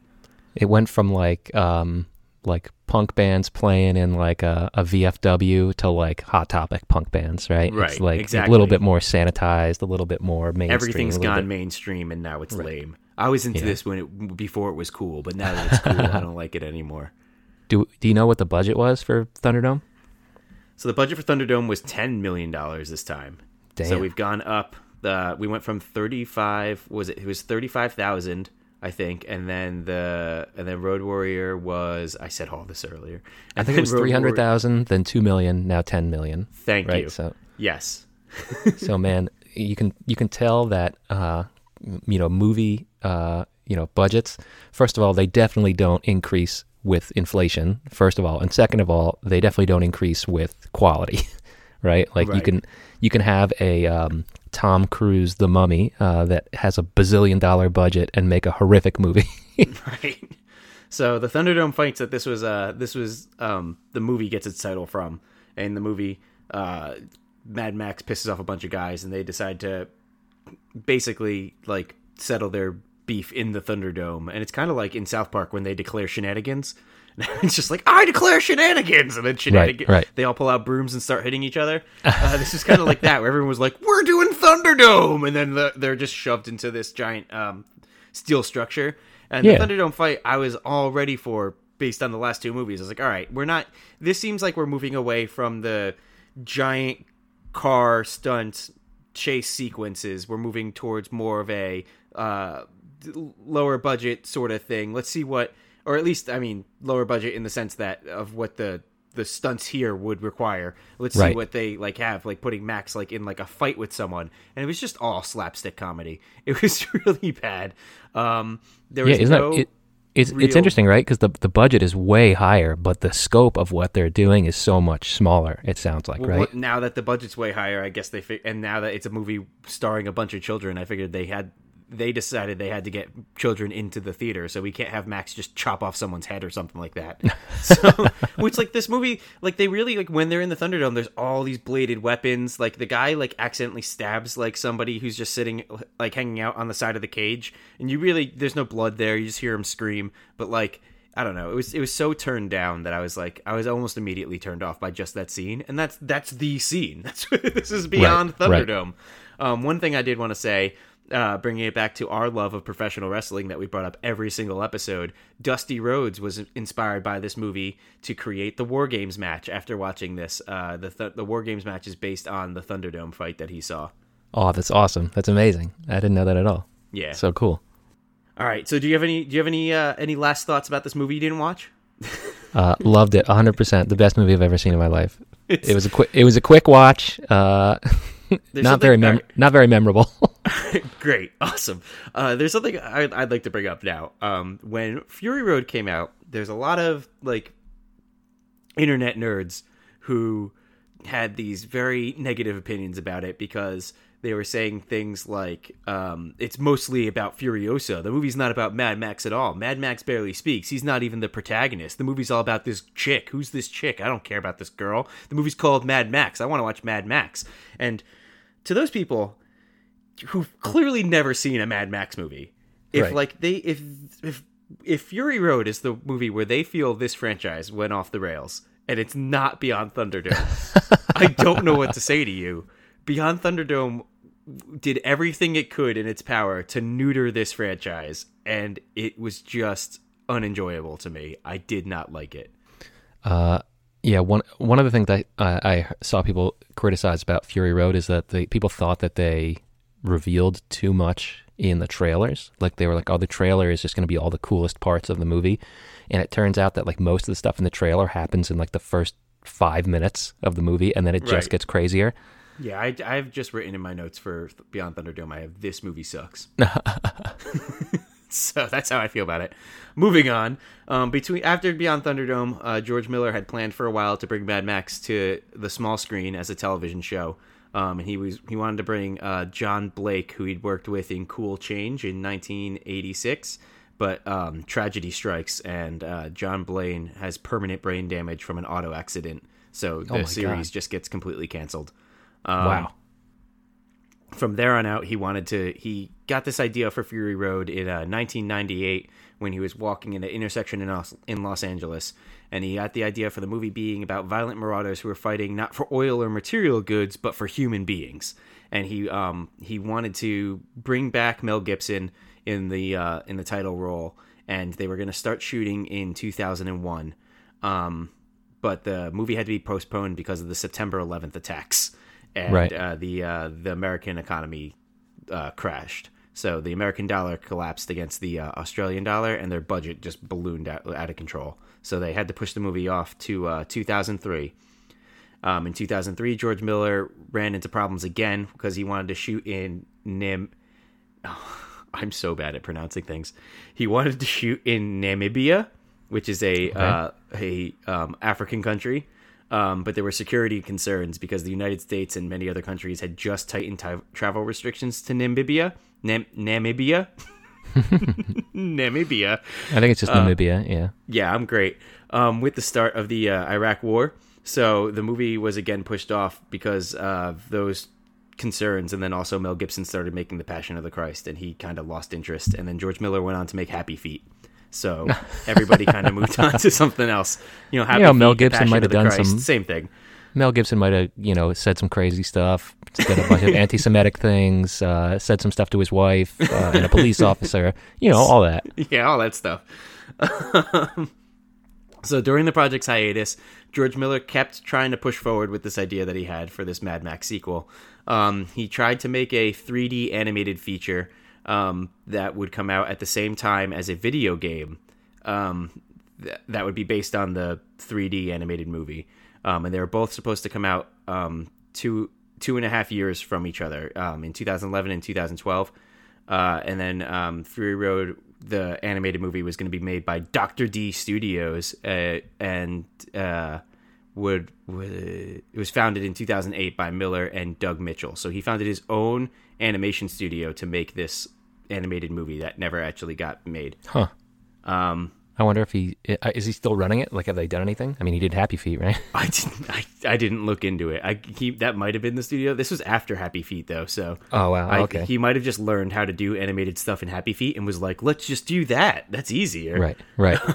It went from like um like punk bands playing in like a, a VFW to like hot topic punk bands, right? Right, It's like a little bit more sanitized, a little bit more mainstream. Everything's gone bit- mainstream, and now it's lame. I was into Yeah. this when it before it was cool, but now that it's cool, I don't like it anymore. Do Do you know what the budget was for Thunderdome? So the budget for Thunderdome was ten million dollars this time. Damn. So we've gone up. The we went from thirty five. Was it? It was thirty five thousand, I think, and then the and then Road Warrior was. I said all this earlier. I think it was three hundred thousand, then two million, now ten million. Thank right? you. So Yes. so man, you can you can tell that uh, you know movie uh, you know budgets. First of all, they definitely don't increase with inflation. First of all, and second of all, they definitely don't increase with quality. right? Like you can you can have a um, Tom Cruise The Mummy uh, that has a bazillion dollar budget and make a horrific movie. right? So the Thunderdome fights that this was uh this was um the movie gets its title from, and the movie uh Mad Max pisses off a bunch of guys, and they decide to basically like settle their beef in the Thunderdome, and it's kind of like in South Park when they declare shenanigans. it's just like I declare shenanigans, and then shenanigans. right. They all pull out brooms and start hitting each other. Uh, this is kind of like that, where everyone was like, "We're doing Thunderdome," and then the, they're just shoved into this giant um, steel structure. And Yeah. the Thunderdome fight, I was all ready for based on the last two movies. I was like, all right, we're not. This seems like we're moving away from the giant car stunt chase sequences. We're moving towards more of a uh, lower budget sort of thing. Let's see what, or at least, I mean, lower budget in the sense that of what the the stunts here would require. Let's see what they like have, like putting Max like in like a fight with someone, and it was just all slapstick comedy. It was really bad. Um, there yeah, was isn't no. that it? It's it's interesting, right? Because the the budget is way higher, but the scope of what they're doing is so much smaller. It sounds like, Well, right? what- now that the budget's way higher, I guess they fig- and now that it's a movie starring a bunch of children, I figured they had they decided they had to get children into the theater, so we can't have Max just chop off someone's head or something like that. so, which like this movie, like they really like when they're in the Thunderdome, there's all these bladed weapons. Like the guy like accidentally stabs like somebody who's just sitting like hanging out on the side of the cage, and you really there's no blood there. You just hear him scream, but like. I don't know. It was it was so turned down that I was like I was almost immediately turned off by just that scene, and that's that's the scene. That's this is beyond Right, right. Thunderdome. Um, one thing I did want to say, uh, bringing it back to our love of professional wrestling that we brought up every single episode, Dusty Rhodes was inspired by this movie to create the War Games match. After watching this, uh, the th- the War Games match is based on the Thunderdome fight that he saw. Oh, that's awesome. That's amazing. I didn't know that at all. Yeah. So cool. All right. So do you have any do you have any uh, any last thoughts about this movie you didn't watch? Uh, loved it. 100%. The best movie I've ever seen in my life. It's- It was a quick it was a quick watch. Uh, not very mem- not very memorable. Great, awesome. Uh, there's something I'd, I'd like to bring up now. Um, when Fury Road came out, there's a lot of like internet nerds who had these very negative opinions about it because they were saying things like um, it's mostly about Furiosa. The movie's not about Mad Max at all. Mad Max barely speaks. He's not even the protagonist. The movie's all about this chick. Who's this chick? I don't care about this girl. The movie's called Mad Max. I want to watch Mad Max. And to those people who've clearly never seen a Mad Max movie, if Right. like they if if if Fury Road is the movie where they feel this franchise went off the rails and it's not Beyond Thunderdome, I don't know what to say to you. Beyond Thunderdome did everything it could in its power to neuter this franchise, and it was just unenjoyable to me. I did not like it. Uh, yeah, one one of the things I I saw people criticize about Fury Road is that the people thought that they revealed too much in the trailers. Like they were like, "Oh, the trailer is just going to be all the coolest parts of the movie," and it turns out that like most of the stuff in the trailer happens in like the first five minutes of the movie, and then it just gets crazier. Yeah, I, I've just written in my notes for Beyond Thunderdome. I have this movie sucks. so that's how I feel about it. Moving on, um, between after Beyond Thunderdome, uh, George Miller had planned for a while to bring Mad Max to the small screen as a television show. Um, and he was he wanted to bring uh, Jon Blake, who he'd worked with in Cool Change in 1986, but um, tragedy strikes, and uh, John Blaine has permanent brain damage from an auto accident. So the Oh series God. just gets completely canceled. Um, wow. from there on out, he wanted to. He got this idea for Fury Road in uh, 1998 when he was walking in an intersection in Los, in Los Angeles, and he got the idea for the movie being about violent marauders who were fighting not for oil or material goods, but for human beings. And he um, he wanted to bring back Mel Gibson in the uh, in the title role, and they were going to start shooting in 2001. Um, but the movie had to be postponed because of the September 11th attacks, and Right. uh, the uh, the American economy uh, crashed. So the American dollar collapsed against the uh, Australian dollar, and their budget just ballooned out, out of control. So they had to push the movie off to uh, 2003. Um, in 2003, George Miller ran into problems again because he wanted to shoot in Nim. I'm so bad at pronouncing things. He wanted to shoot in Namibia, which is a uh, a um, African country, um, but there were security concerns because the United States and many other countries had just tightened ti- travel restrictions to Namibia. Nam- Namibia, Namibia. I think it's just Namibia. Yeah. Yeah, I'm great. Um, with the start of the uh, Iraq War, so the movie was again pushed off because of those concerns, and then also Mel Gibson started making The Passion of the Christ, and he kind of lost interest, and then George Miller went on to make Happy Feet. So everybody kind of moved on to something else. You know, Happy know, Mel Feet, The Gibson might have done Christ, some- same thing. Mel Gibson might have, you know, said some crazy stuff, said a bunch of anti-Semitic things, uh, said some stuff to his wife uh, and a police officer, you know, all that. yeah, all that stuff. so during the project's hiatus, George Miller kept trying to push forward with this idea that he had for this Mad Max sequel. Um, he tried to make a 3D animated feature um, that would come out at the same time as a video game um, th- that would be based on the 3D animated movie. Um, and they were both supposed to come out um, two two and a half years from each other um, in 2011 and 2012. Uh, and then um, Fury Road, the animated movie, was going to be made by Doctor D Studios, uh, and uh, would, would it was founded in 2008 by Miller and Doug Mitchell. So he founded his own animation studio to make this animated movie that never actually got made. Huh. Um, I wonder if he uh, is he still running it? Like, have they done anything? I mean, he did Happy Feet, right? I didn't. I, I didn't look into it. I he that might have been the studio. This was after Happy Feet though, so Oh wow. I, okay. he might have just learned how to do animated stuff in Happy Feet and was like, let's just do that. That's easier. right. Right.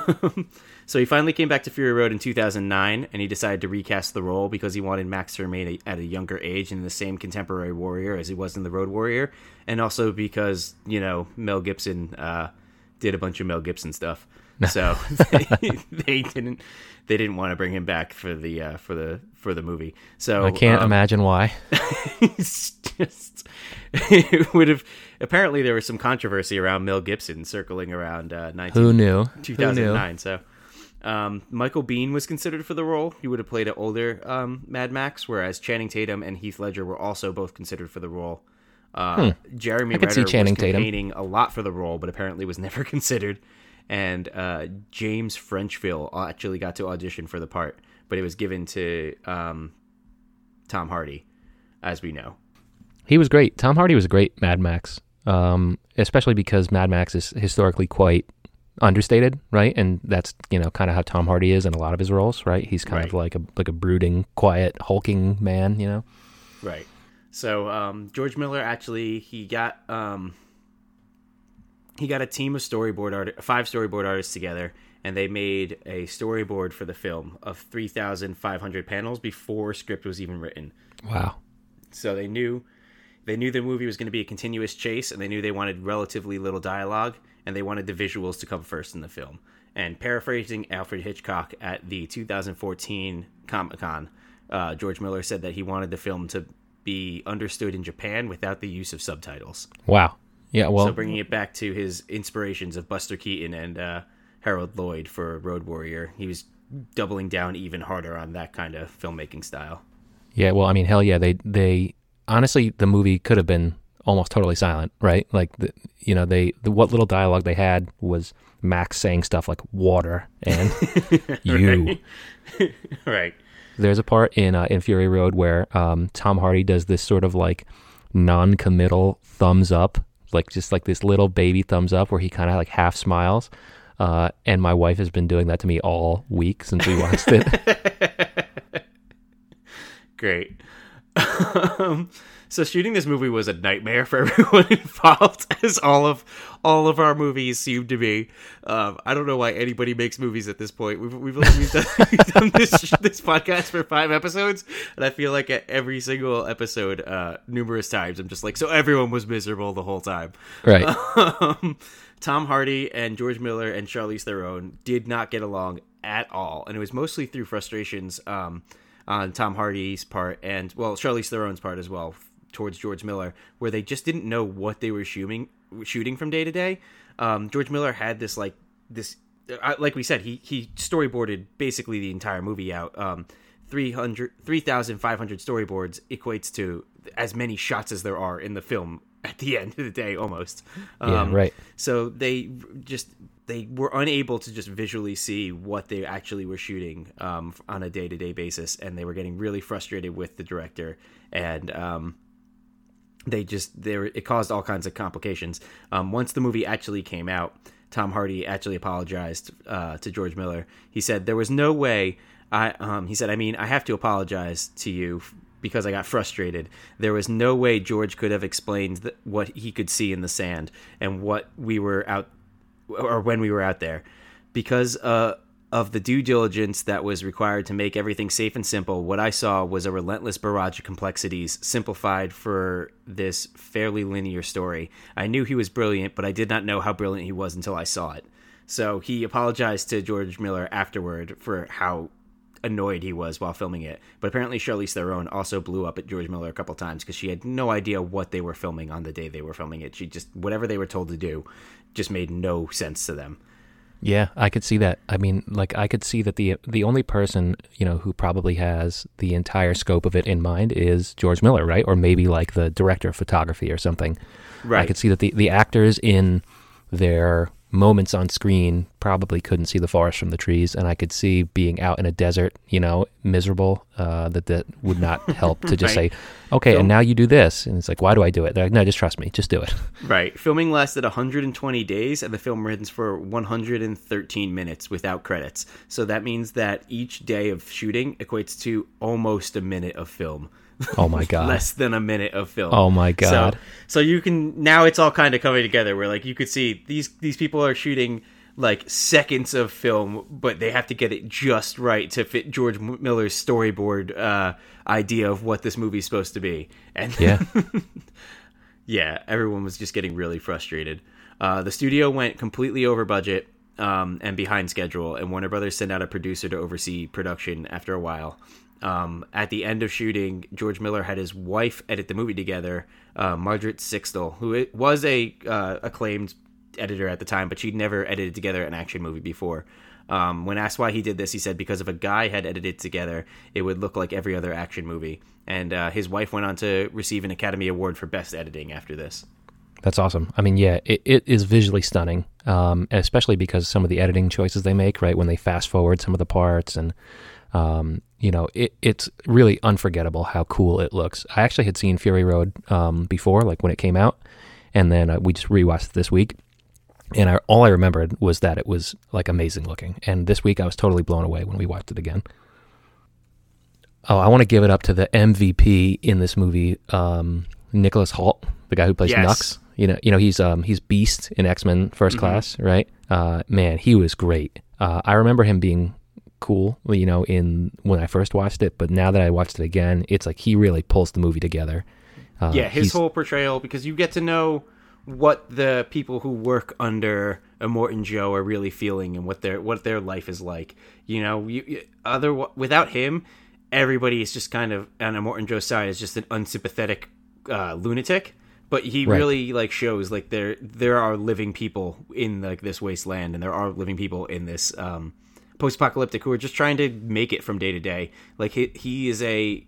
So he finally came back to Fury Road in 2009, and he decided to recast the role because he wanted Max to remain a, at a younger age and the same contemporary warrior as he was in the Road Warrior, and also because you know Mel Gibson uh, did a bunch of Mel Gibson stuff, so they, they didn't they didn't want to bring him back for the uh, for the for the movie. So I can't um, imagine why. it's just it would have apparently there was some controversy around Mel Gibson circling around uh, 19, Who knew? Who knew? 2009 so um, Michael Biehn was considered for the role he would have played an older um, Mad Max whereas Channing Tatum and Heath Ledger were also both considered for the role uh, Jeremy Hmm. I could see Channing was Tatum. campaigning a lot for the role but apparently was never considered and uh, James Frecheville actually got to audition for the part but it was given to um, Tom Hardy as we know He was great. Tom Hardy was a great Mad Max, um, especially because Mad Max is historically quite understated, right? And that's you know kind of how Tom Hardy is in a lot of his roles, right? He's kind of like a like a brooding, quiet, hulking man, you know. Right. So um, George Miller actually he got um, he got a team of storyboard art five storyboard artists together, and they made a storyboard for the film of three thousand five hundred panels before script was even written. Wow. So they knew they knew the movie was going to be a continuous chase, and they knew they wanted relatively little dialogue, and they wanted the visuals to come first in the film. And paraphrasing Alfred Hitchcock at the 2014 Comic Con, uh, George Miller said that he wanted the film to be understood in Japan without the use of subtitles. Wow. Yeah. Well, so bringing it back to his inspirations of Buster Keaton and uh, Harold Lloyd for Road Warrior, he was doubling down even harder on that kind of filmmaking style. Yeah, well, I mean, hell yeah, they they honestly the movie could have been almost totally silent, right? Like the, you know, they the, what little dialogue they had was Max saying stuff like water and you. right. There's a part in uh, in Fury Road where um, Tom Hardy does this sort of like non-committal thumbs up, like just like this little baby thumbs up, where he kind of like half smiles. Uh, and my wife has been doing that to me all week since we watched it. Great. Um, so shooting this movie was a nightmare for everyone involved, as all of all of our movies seem to be. Um, I don't know why anybody makes movies at this point. We've we've, we've, done, we've done, this this podcast for five episodes, and I feel like at every single episode, uh, numerous times, I'm just like, so everyone was miserable the whole time, right? Um, Tom Hardy and George Miller and Charlize Theron did not get along at all, and it was mostly through frustrations. Um, on Tom Hardy's part and well Charlize Theron's part as well towards George Miller, where they just didn't know what they were shooting shooting from day to day. Um, George Miller had this like this, uh, like we said, he he storyboarded basically the entire movie out. Um, 300 3,500 storyboards equates to as many shots as there are in the film at the end of the day almost. Um, yeah, right. So they just they were unable to just visually see what they actually were shooting um, on a day to day basis, and they were getting really frustrated with the director. And um, they just there it caused all kinds of complications. Um, once the movie actually came out, Tom Hardy actually apologized uh, to George Miller. He said there was no way. I um, he said I mean I have to apologize to you because I got frustrated. There was no way George could have explained what he could see in the sand and what we were out or when we were out there because uh, of the due diligence that was required to make everything safe and simple, what I saw was a relentless barrage of complexities simplified for this fairly linear story. I knew he was brilliant, but I did not know how brilliant he was until I saw it. So he apologized to George Miller afterward for how annoyed he was while filming it. But apparently, Charlize Theron also blew up at George Miller a couple times because she had no idea what they were filming on the day they were filming it. She just whatever they were told to do just made no sense to them. Yeah, I could see that. I mean, like I could see that the the only person, you know, who probably has the entire scope of it in mind is George Miller, right? Or maybe like the director of photography or something. Right. I could see that the the actors in their moments on screen probably couldn't see the forest from the trees and i could see being out in a desert you know miserable uh, that that would not help to just right. say okay Film- and now you do this. And it's like why do i do it? They're like no just trust me. Just do it. Right. Filming lasted 120 days and the film runs for 113 minutes without credits. So that means that each day of shooting equates to almost a minute of film Oh my god. less than a minute of film. Oh my god. So, so you can now it's all kind of coming together where like you could see these these people are shooting like seconds of film, but they have to get it just right to fit George Miller's storyboard uh, idea of what this movie's supposed to be. And yeah, yeah, everyone was just getting really frustrated. Uh, the studio went completely over budget um, and behind schedule, and Warner Brothers sent out a producer to oversee production after a while. Um, at the end of shooting, George Miller had his wife edit the movie together, uh, Margaret Sixel, who was a uh, acclaimed editor at the time, but she'd never edited together an action movie before. Um, when asked why he did this, he said because if a guy had edited together, it would look like every other action movie. And uh, his wife went on to receive an Academy Award for Best Editing after this. That's awesome. I mean, yeah, it, it is visually stunning, um, especially because some of the editing choices they make, right, when they fast forward some of the parts and um, you know, it, it's really unforgettable how cool it looks. I actually had seen Fury Road um, before, like when it came out, and then uh, we just rewatched it this week. And I, all I remembered was that it was like amazing looking. And this week I was totally blown away when we watched it again. Oh, I want to give it up to the MVP in this movie, um, Nicholas Hoult, the guy who plays yes. Nux. You know, you know he's um, he's Beast in X Men First mm-hmm. Class, right? Uh, man, he was great. Uh, I remember him being cool, you know, in when I first watched it, but now that I watched it again, it's like he really pulls the movie together. Uh, yeah, his whole portrayal because you get to know what the people who work under Immortan Joe are really feeling and what their what their life is like. You know, you, other without him, everybody is just kind of on Immortan Joe side is just an unsympathetic uh, lunatic. But he Right. really like shows like there there are living people in like this wasteland, and there are living people in this um, post-apocalyptic who are just trying to make it from day to day. Like he he is a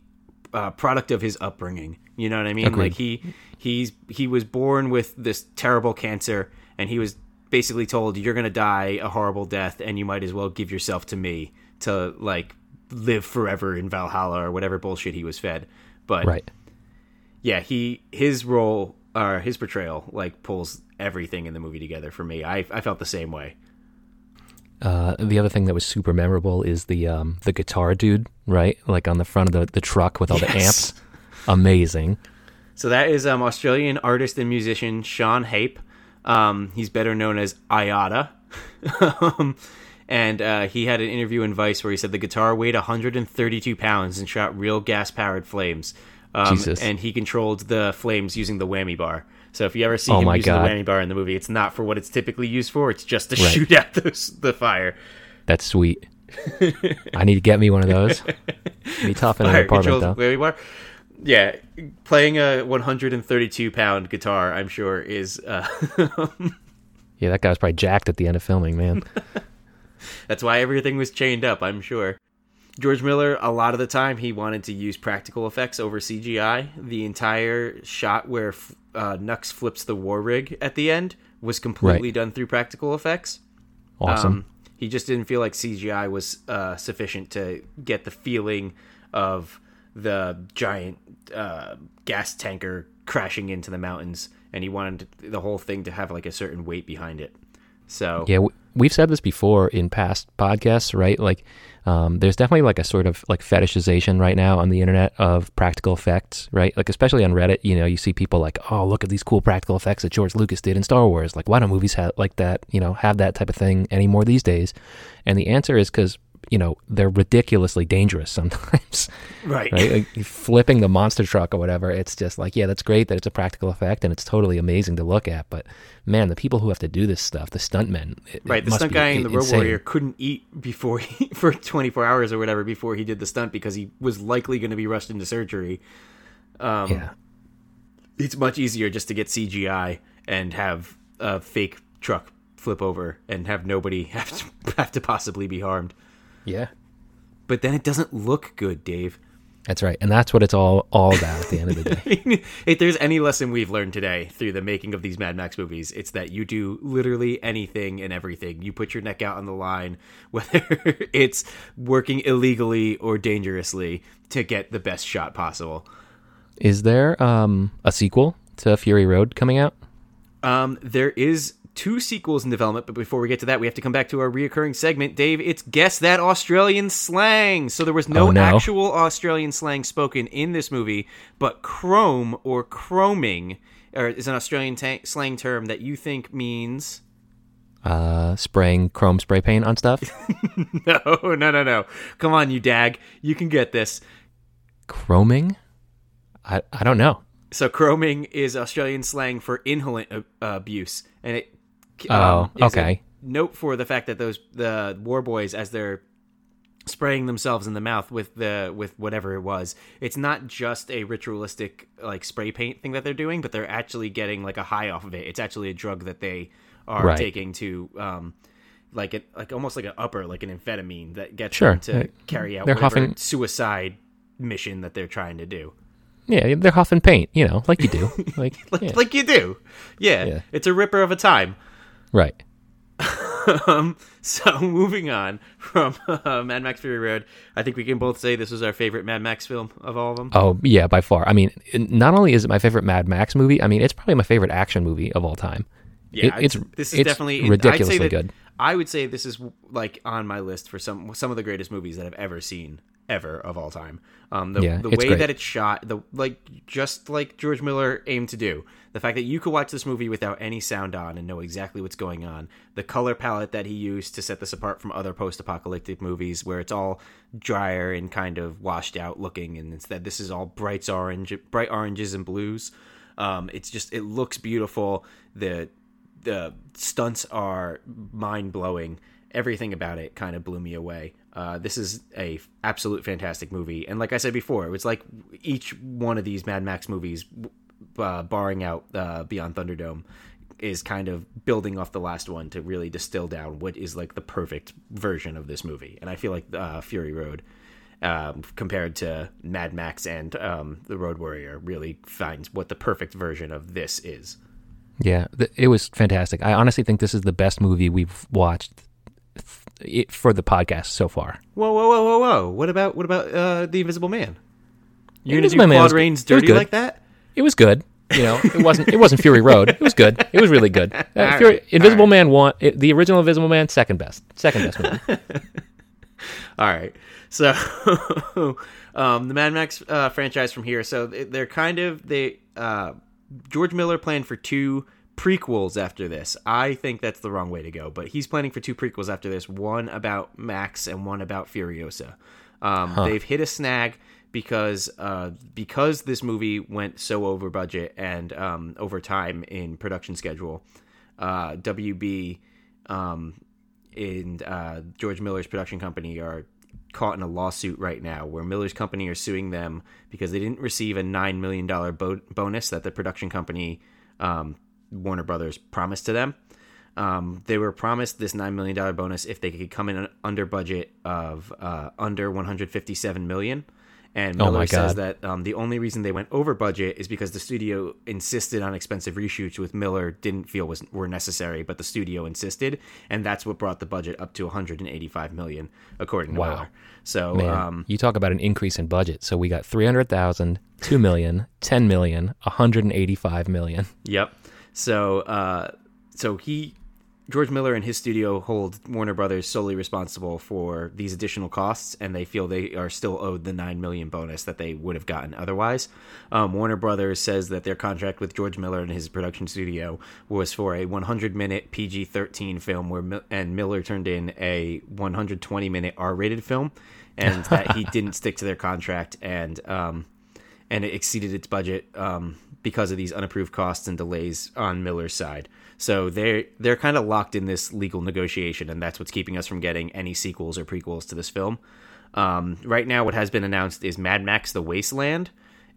uh, product of his upbringing. You know what I mean? Agreed. Like he he's he was born with this terrible cancer, and he was basically told you're gonna die a horrible death, and you might as well give yourself to me to like live forever in Valhalla or whatever bullshit he was fed. But right. yeah, he his role or his portrayal like pulls everything in the movie together for me. I I felt the same way. Uh, the other thing that was super memorable is the um, the guitar dude, right? Like on the front of the, the truck with all the amps. Amazing. So that is um, Australian artist and musician Sean Hape. Um, he's better known as iOTA. um, and uh, he had an interview in Vice where he said the guitar weighed 132 pounds and shot real gas powered flames. Um, Jesus. And he controlled the flames using the whammy bar. So if you ever see Oh him using God. the whammy bar in the movie, it's not for what it's typically used for. It's just to Right. shoot at the, the fire. That's sweet. I need to get me one of those. Be tough in an apartment though. whammy bar. Yeah, playing a 132 pound guitar, I'm sure, is uh, Yeah, that guy was probably jacked at the end of filming, man. That's why everything was chained up, I'm sure. George Miller, a lot of the time, he wanted to use practical effects over CGI. The entire shot where uh, Nux flips the war rig at the end was completely Right. done through practical effects. Awesome. Um, he just didn't feel like CGI was uh, sufficient to get the feeling of the giant uh, gas tanker crashing into the mountains, and he wanted the whole thing to have like a certain weight behind it. So Yeah, w- we've said this before in past podcasts, right? Like, um, there's definitely like a sort of like fetishization right now on the internet of practical effects, right? Like, especially on Reddit, you know, you see people like, oh, look at these cool practical effects that George Lucas did in Star Wars. Like, why don't movies have like that, you know, have that type of thing anymore these days? And the answer is because, you know, they're ridiculously dangerous sometimes, right, right? Like, flipping the monster truck or whatever, it's just like, yeah, that's great that it's a practical effect and it's totally amazing to look at. But man, the people who have to do this stuff, the stuntmen, it- it Right, the stunt guy in the Road insane. Warrior couldn't eat before he, for 24 hours or whatever before he did the stunt because he was likely going to be rushed into surgery. Um, Yeah, It's much easier just to get CGI and have a fake truck flip over and have nobody have to, have to possibly be harmed. Yeah, But then it doesn't look good, Dave. that's right, and that's what it's all all about at the end of the day. if there's any lesson we've learned today through the making of these Mad Max movies, it's that you do literally anything and everything. You put your neck out on the line, whether it's working illegally or dangerously, to get the best shot possible. Is there um, a sequel to Fury Road coming out? Um, there is two sequels in development, but before we get to that, we have to come back to our reoccurring segment. Dave, it's guess that Australian slang. So there was no, Oh, no. actual Australian slang spoken in this movie, but chrome or chroming or is an Australian ta- slang term that you think means Uh, spraying chrome spray paint on stuff? no, no, no, no. Come on, you dag, you can get this. Chroming? I I don't know. So chroming is Australian slang for inhalant abuse, and it Oh, is a okay. note for the fact that those the war boys as they're spraying themselves in the mouth with the with whatever it was it's not just a ritualistic like spray paint thing that they're doing but they're actually getting like a high off of it it's actually a drug that they are Right. taking to um like it like almost like an upper like an amphetamine that gets Sure. them to carry out they're huffing- suicide mission that they're trying to do Yeah, they're huffing paint, you know, like you do. Like, like, yeah. like you do yeah, Yeah. it's a ripper of a time right. um, so moving on from uh, Mad Max Fury Road, I think we can both say this is our favorite Mad Max film of all of them. Oh yeah, by far. I mean, not only is it my favorite Mad Max movie, I mean, it's probably my favorite action movie of all time. yeah, it- it's this is it's definitely ridiculously that, good. I would say this is like on my list for some some of the greatest movies that I've ever seen ever of all time. Um, the Yeah, the way great. that it's shot, the like just like George Miller aimed to do, the fact that you could watch this movie without any sound on and know exactly what's going on, the color palette that he used to set this apart from other post-apocalyptic movies where it's all drier and kind of washed out looking, and instead this is all bright orange, bright oranges and blues. Um, it's just it looks beautiful. The the stunts are mind blowing. Everything about it kind of blew me away. Uh, this is a f- absolute fantastic movie, and like I said before, it was like each one of these Mad Max movies, uh, barring out uh, Beyond Thunderdome, is kind of building off the last one to really distill down what is like the perfect version of this movie. And I feel like uh, Fury Road, um, compared to Mad Max and um, The Road Warrior, really finds what the perfect version of this is. Yeah, th- it was fantastic. I honestly think this is the best movie we've watched th- for the podcast so far. Whoa, whoa, whoa, whoa, whoa! What about what about uh, the Invisible Man? You're gonna do Claude Rains dirty like that? It was good. You know, it wasn't it wasn't Fury Road. It was good. It was really good. Uh, All Fury, Invisible right. Man one. It, the original Invisible Man second best. Second best movie. All right. So, um, the Mad Max uh, franchise from here. So they- they're kind of they. Uh, George Miller planned for two prequels after this. I think that's the wrong way to go, but he's planning for two prequels after this. One about Max and one about Furiosa. Um, They've hit a snag because uh, because this movie went so over budget and um, over time in production schedule. Uh, WB um, and uh, George Miller's production company are caught in a lawsuit right now where Miller's company are suing them because they didn't receive a $9 million bo- bonus that the production company, um, Warner Brothers, promised to them. Um, they were promised this $9 million bonus if they could come in under budget of uh, under 157 million. And Oh Miller my says God. that um, the only reason they went over budget is because the studio insisted on expensive reshoots, with Miller didn't feel was were necessary, but the studio insisted, and that's what brought the budget up to 185 million, according to Wow. Miller. So, Man, um, you talk about an increase in budget. So we got 300,000, 2 million, 10 million, 185 million. Yep. So, uh, so he, George Miller and his studio hold Warner Brothers solely responsible for these additional costs, and they feel they are still owed the nine million bonus that they would have gotten otherwise. Um, Warner Brothers says that their contract with George Miller and his production studio was for a 100 minute PG-13 film, where Mil- and Miller turned in a 120 minute R-rated film, and that he didn't stick to their contract, and um, and it exceeded its budget um, because of these unapproved costs and delays on Miller's side. So they're they're kind of locked in this legal negotiation, and that's what's keeping us from getting any sequels or prequels to this film. Um, right now, what has been announced is Mad Max: The Wasteland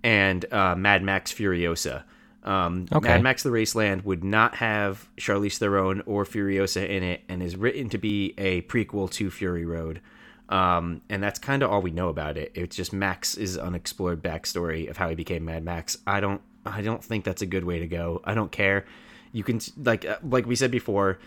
and uh, Mad Max Furiosa. Um, Okay. Mad Max: The Wasteland would not have Charlize Theron or Furiosa in it, and is written to be a prequel to Fury Road. Um, and that's kind of all we know about it. It's just Max's unexplored backstory of how he became Mad Max. I don't, I don't think that's a good way to go. I don't care. You can like, uh, like we said before,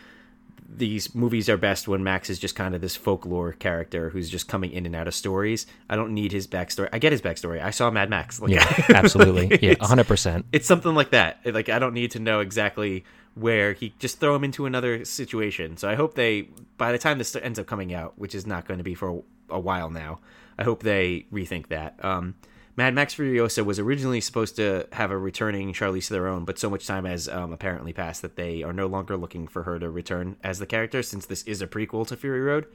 these movies are best when Max is just kind of this folklore character who's just coming in and out of stories. I don't need his backstory. I get his backstory. I saw Mad Max. Like, Yeah, absolutely. Yeah, 100%. it's something like that. Like I don't need to know exactly where he just throw him into another situation. So I hope they by the time this ends up coming out, which is not going to be for a, a while now, I hope they rethink that. Um, Mad Max Furiosa was originally supposed to have a returning Charlize Theron, but so much time has um, apparently passed that they are no longer looking for her to return as the character, since this is a prequel to Fury Road.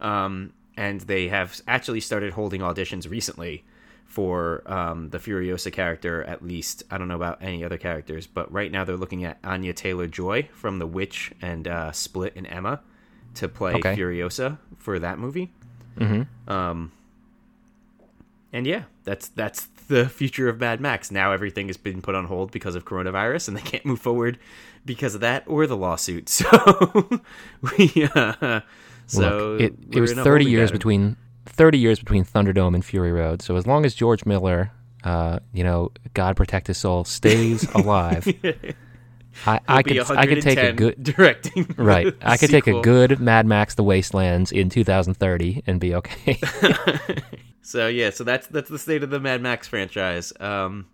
Um, and they have actually started holding auditions recently for um, the Furiosa character, at least. I don't know about any other characters, but right now they're looking at Anya Taylor Joy from The Witch and uh, Split and Emma to play Okay. Furiosa for that movie. Mm-hmm. Um, and yeah, that's that's the future of Mad Max. Now everything has been put on hold because of coronavirus, and they can't move forward because of that or the lawsuit. So we, uh, so Look, it, it was 30 years pattern. between 30 years between Thunderdome and Fury Road. So as long as George Miller, uh, you know, God protect his soul, stays alive, I, I could I could take a good directing. right. I could take a good Mad Max: The Wastelands in 2030 and be okay. So yeah, so that's that's the state of the Mad Max franchise. Um,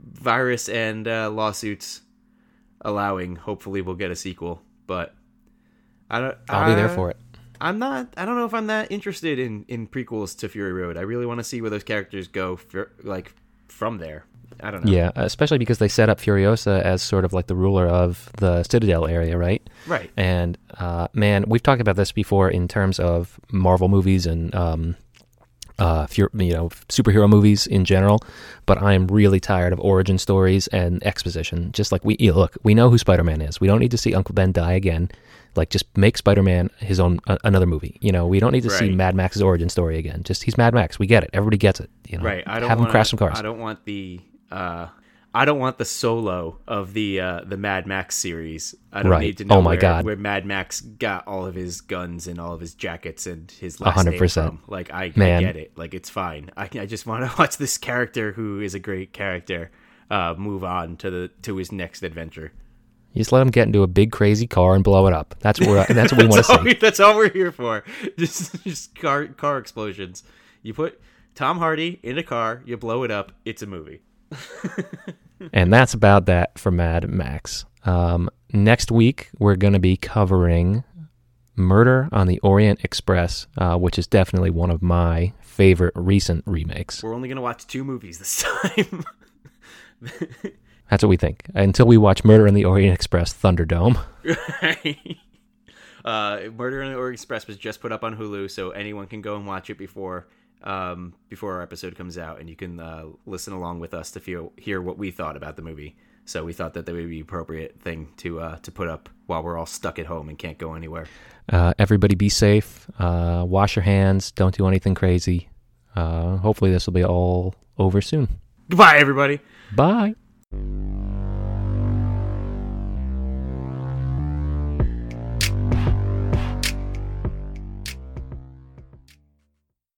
virus and uh, lawsuits allowing. Hopefully, we'll get a sequel. But I don't. I'll be there for it. I'm not. I don't know if I'm that interested in in prequels to Fury Road. I really want to see where those characters go, for, like from there. I don't know. Yeah, especially because they set up Furiosa as sort of like the ruler of the Citadel area, right? Right. And uh, man, we've talked about this before in terms of Marvel movies and um, uh, you know superhero movies in general. But I am really tired of origin stories and exposition. Just like we you know, look, we know who Spider Man is. We don't need to see Uncle Ben die again. Like just make Spider Man his own uh, another movie. You know, we don't need to see Mad Max's origin story again. Just he's Mad Max. We get it. Everybody gets it. You know, Right. I don't have him wanna, crash some cars. I don't want the uh I don't want the solo of the uh the Mad Max series. I don't Right. need to know Oh my where, God. where Mad Max got all of his guns and all of his jackets and his last hundred name percent. from. Like I, I get it. Like it's fine. I I just want to watch this character who is a great character uh move on to the to his next adventure. You just let him get into a big crazy car and blow it up. That's what we're, that's what we want to all, see. that's all we're here for. Just just car car explosions. You put Tom Hardy in a car, you blow it up, it's a movie. And that's about that for Mad Max. Um, next week we're going to be covering Murder on the Orient Express, uh, which is definitely one of my favorite recent remakes. We're only gonna watch two movies this time. That's what we think. Until we watch Murder on the Orient Express Thunderdome. uh, Murder on the Orient Express was just put up on Hulu, so anyone can go and watch it before um, before our episode comes out, and you can uh, listen along with us to feel hear what we thought about the movie. So we thought that that would be appropriate thing to uh, to put up while we're all stuck at home and can't go anywhere. Uh, everybody be safe. Uh, wash your hands. Don't do anything crazy. Uh, hopefully, this will be all over soon. Goodbye, everybody. Bye.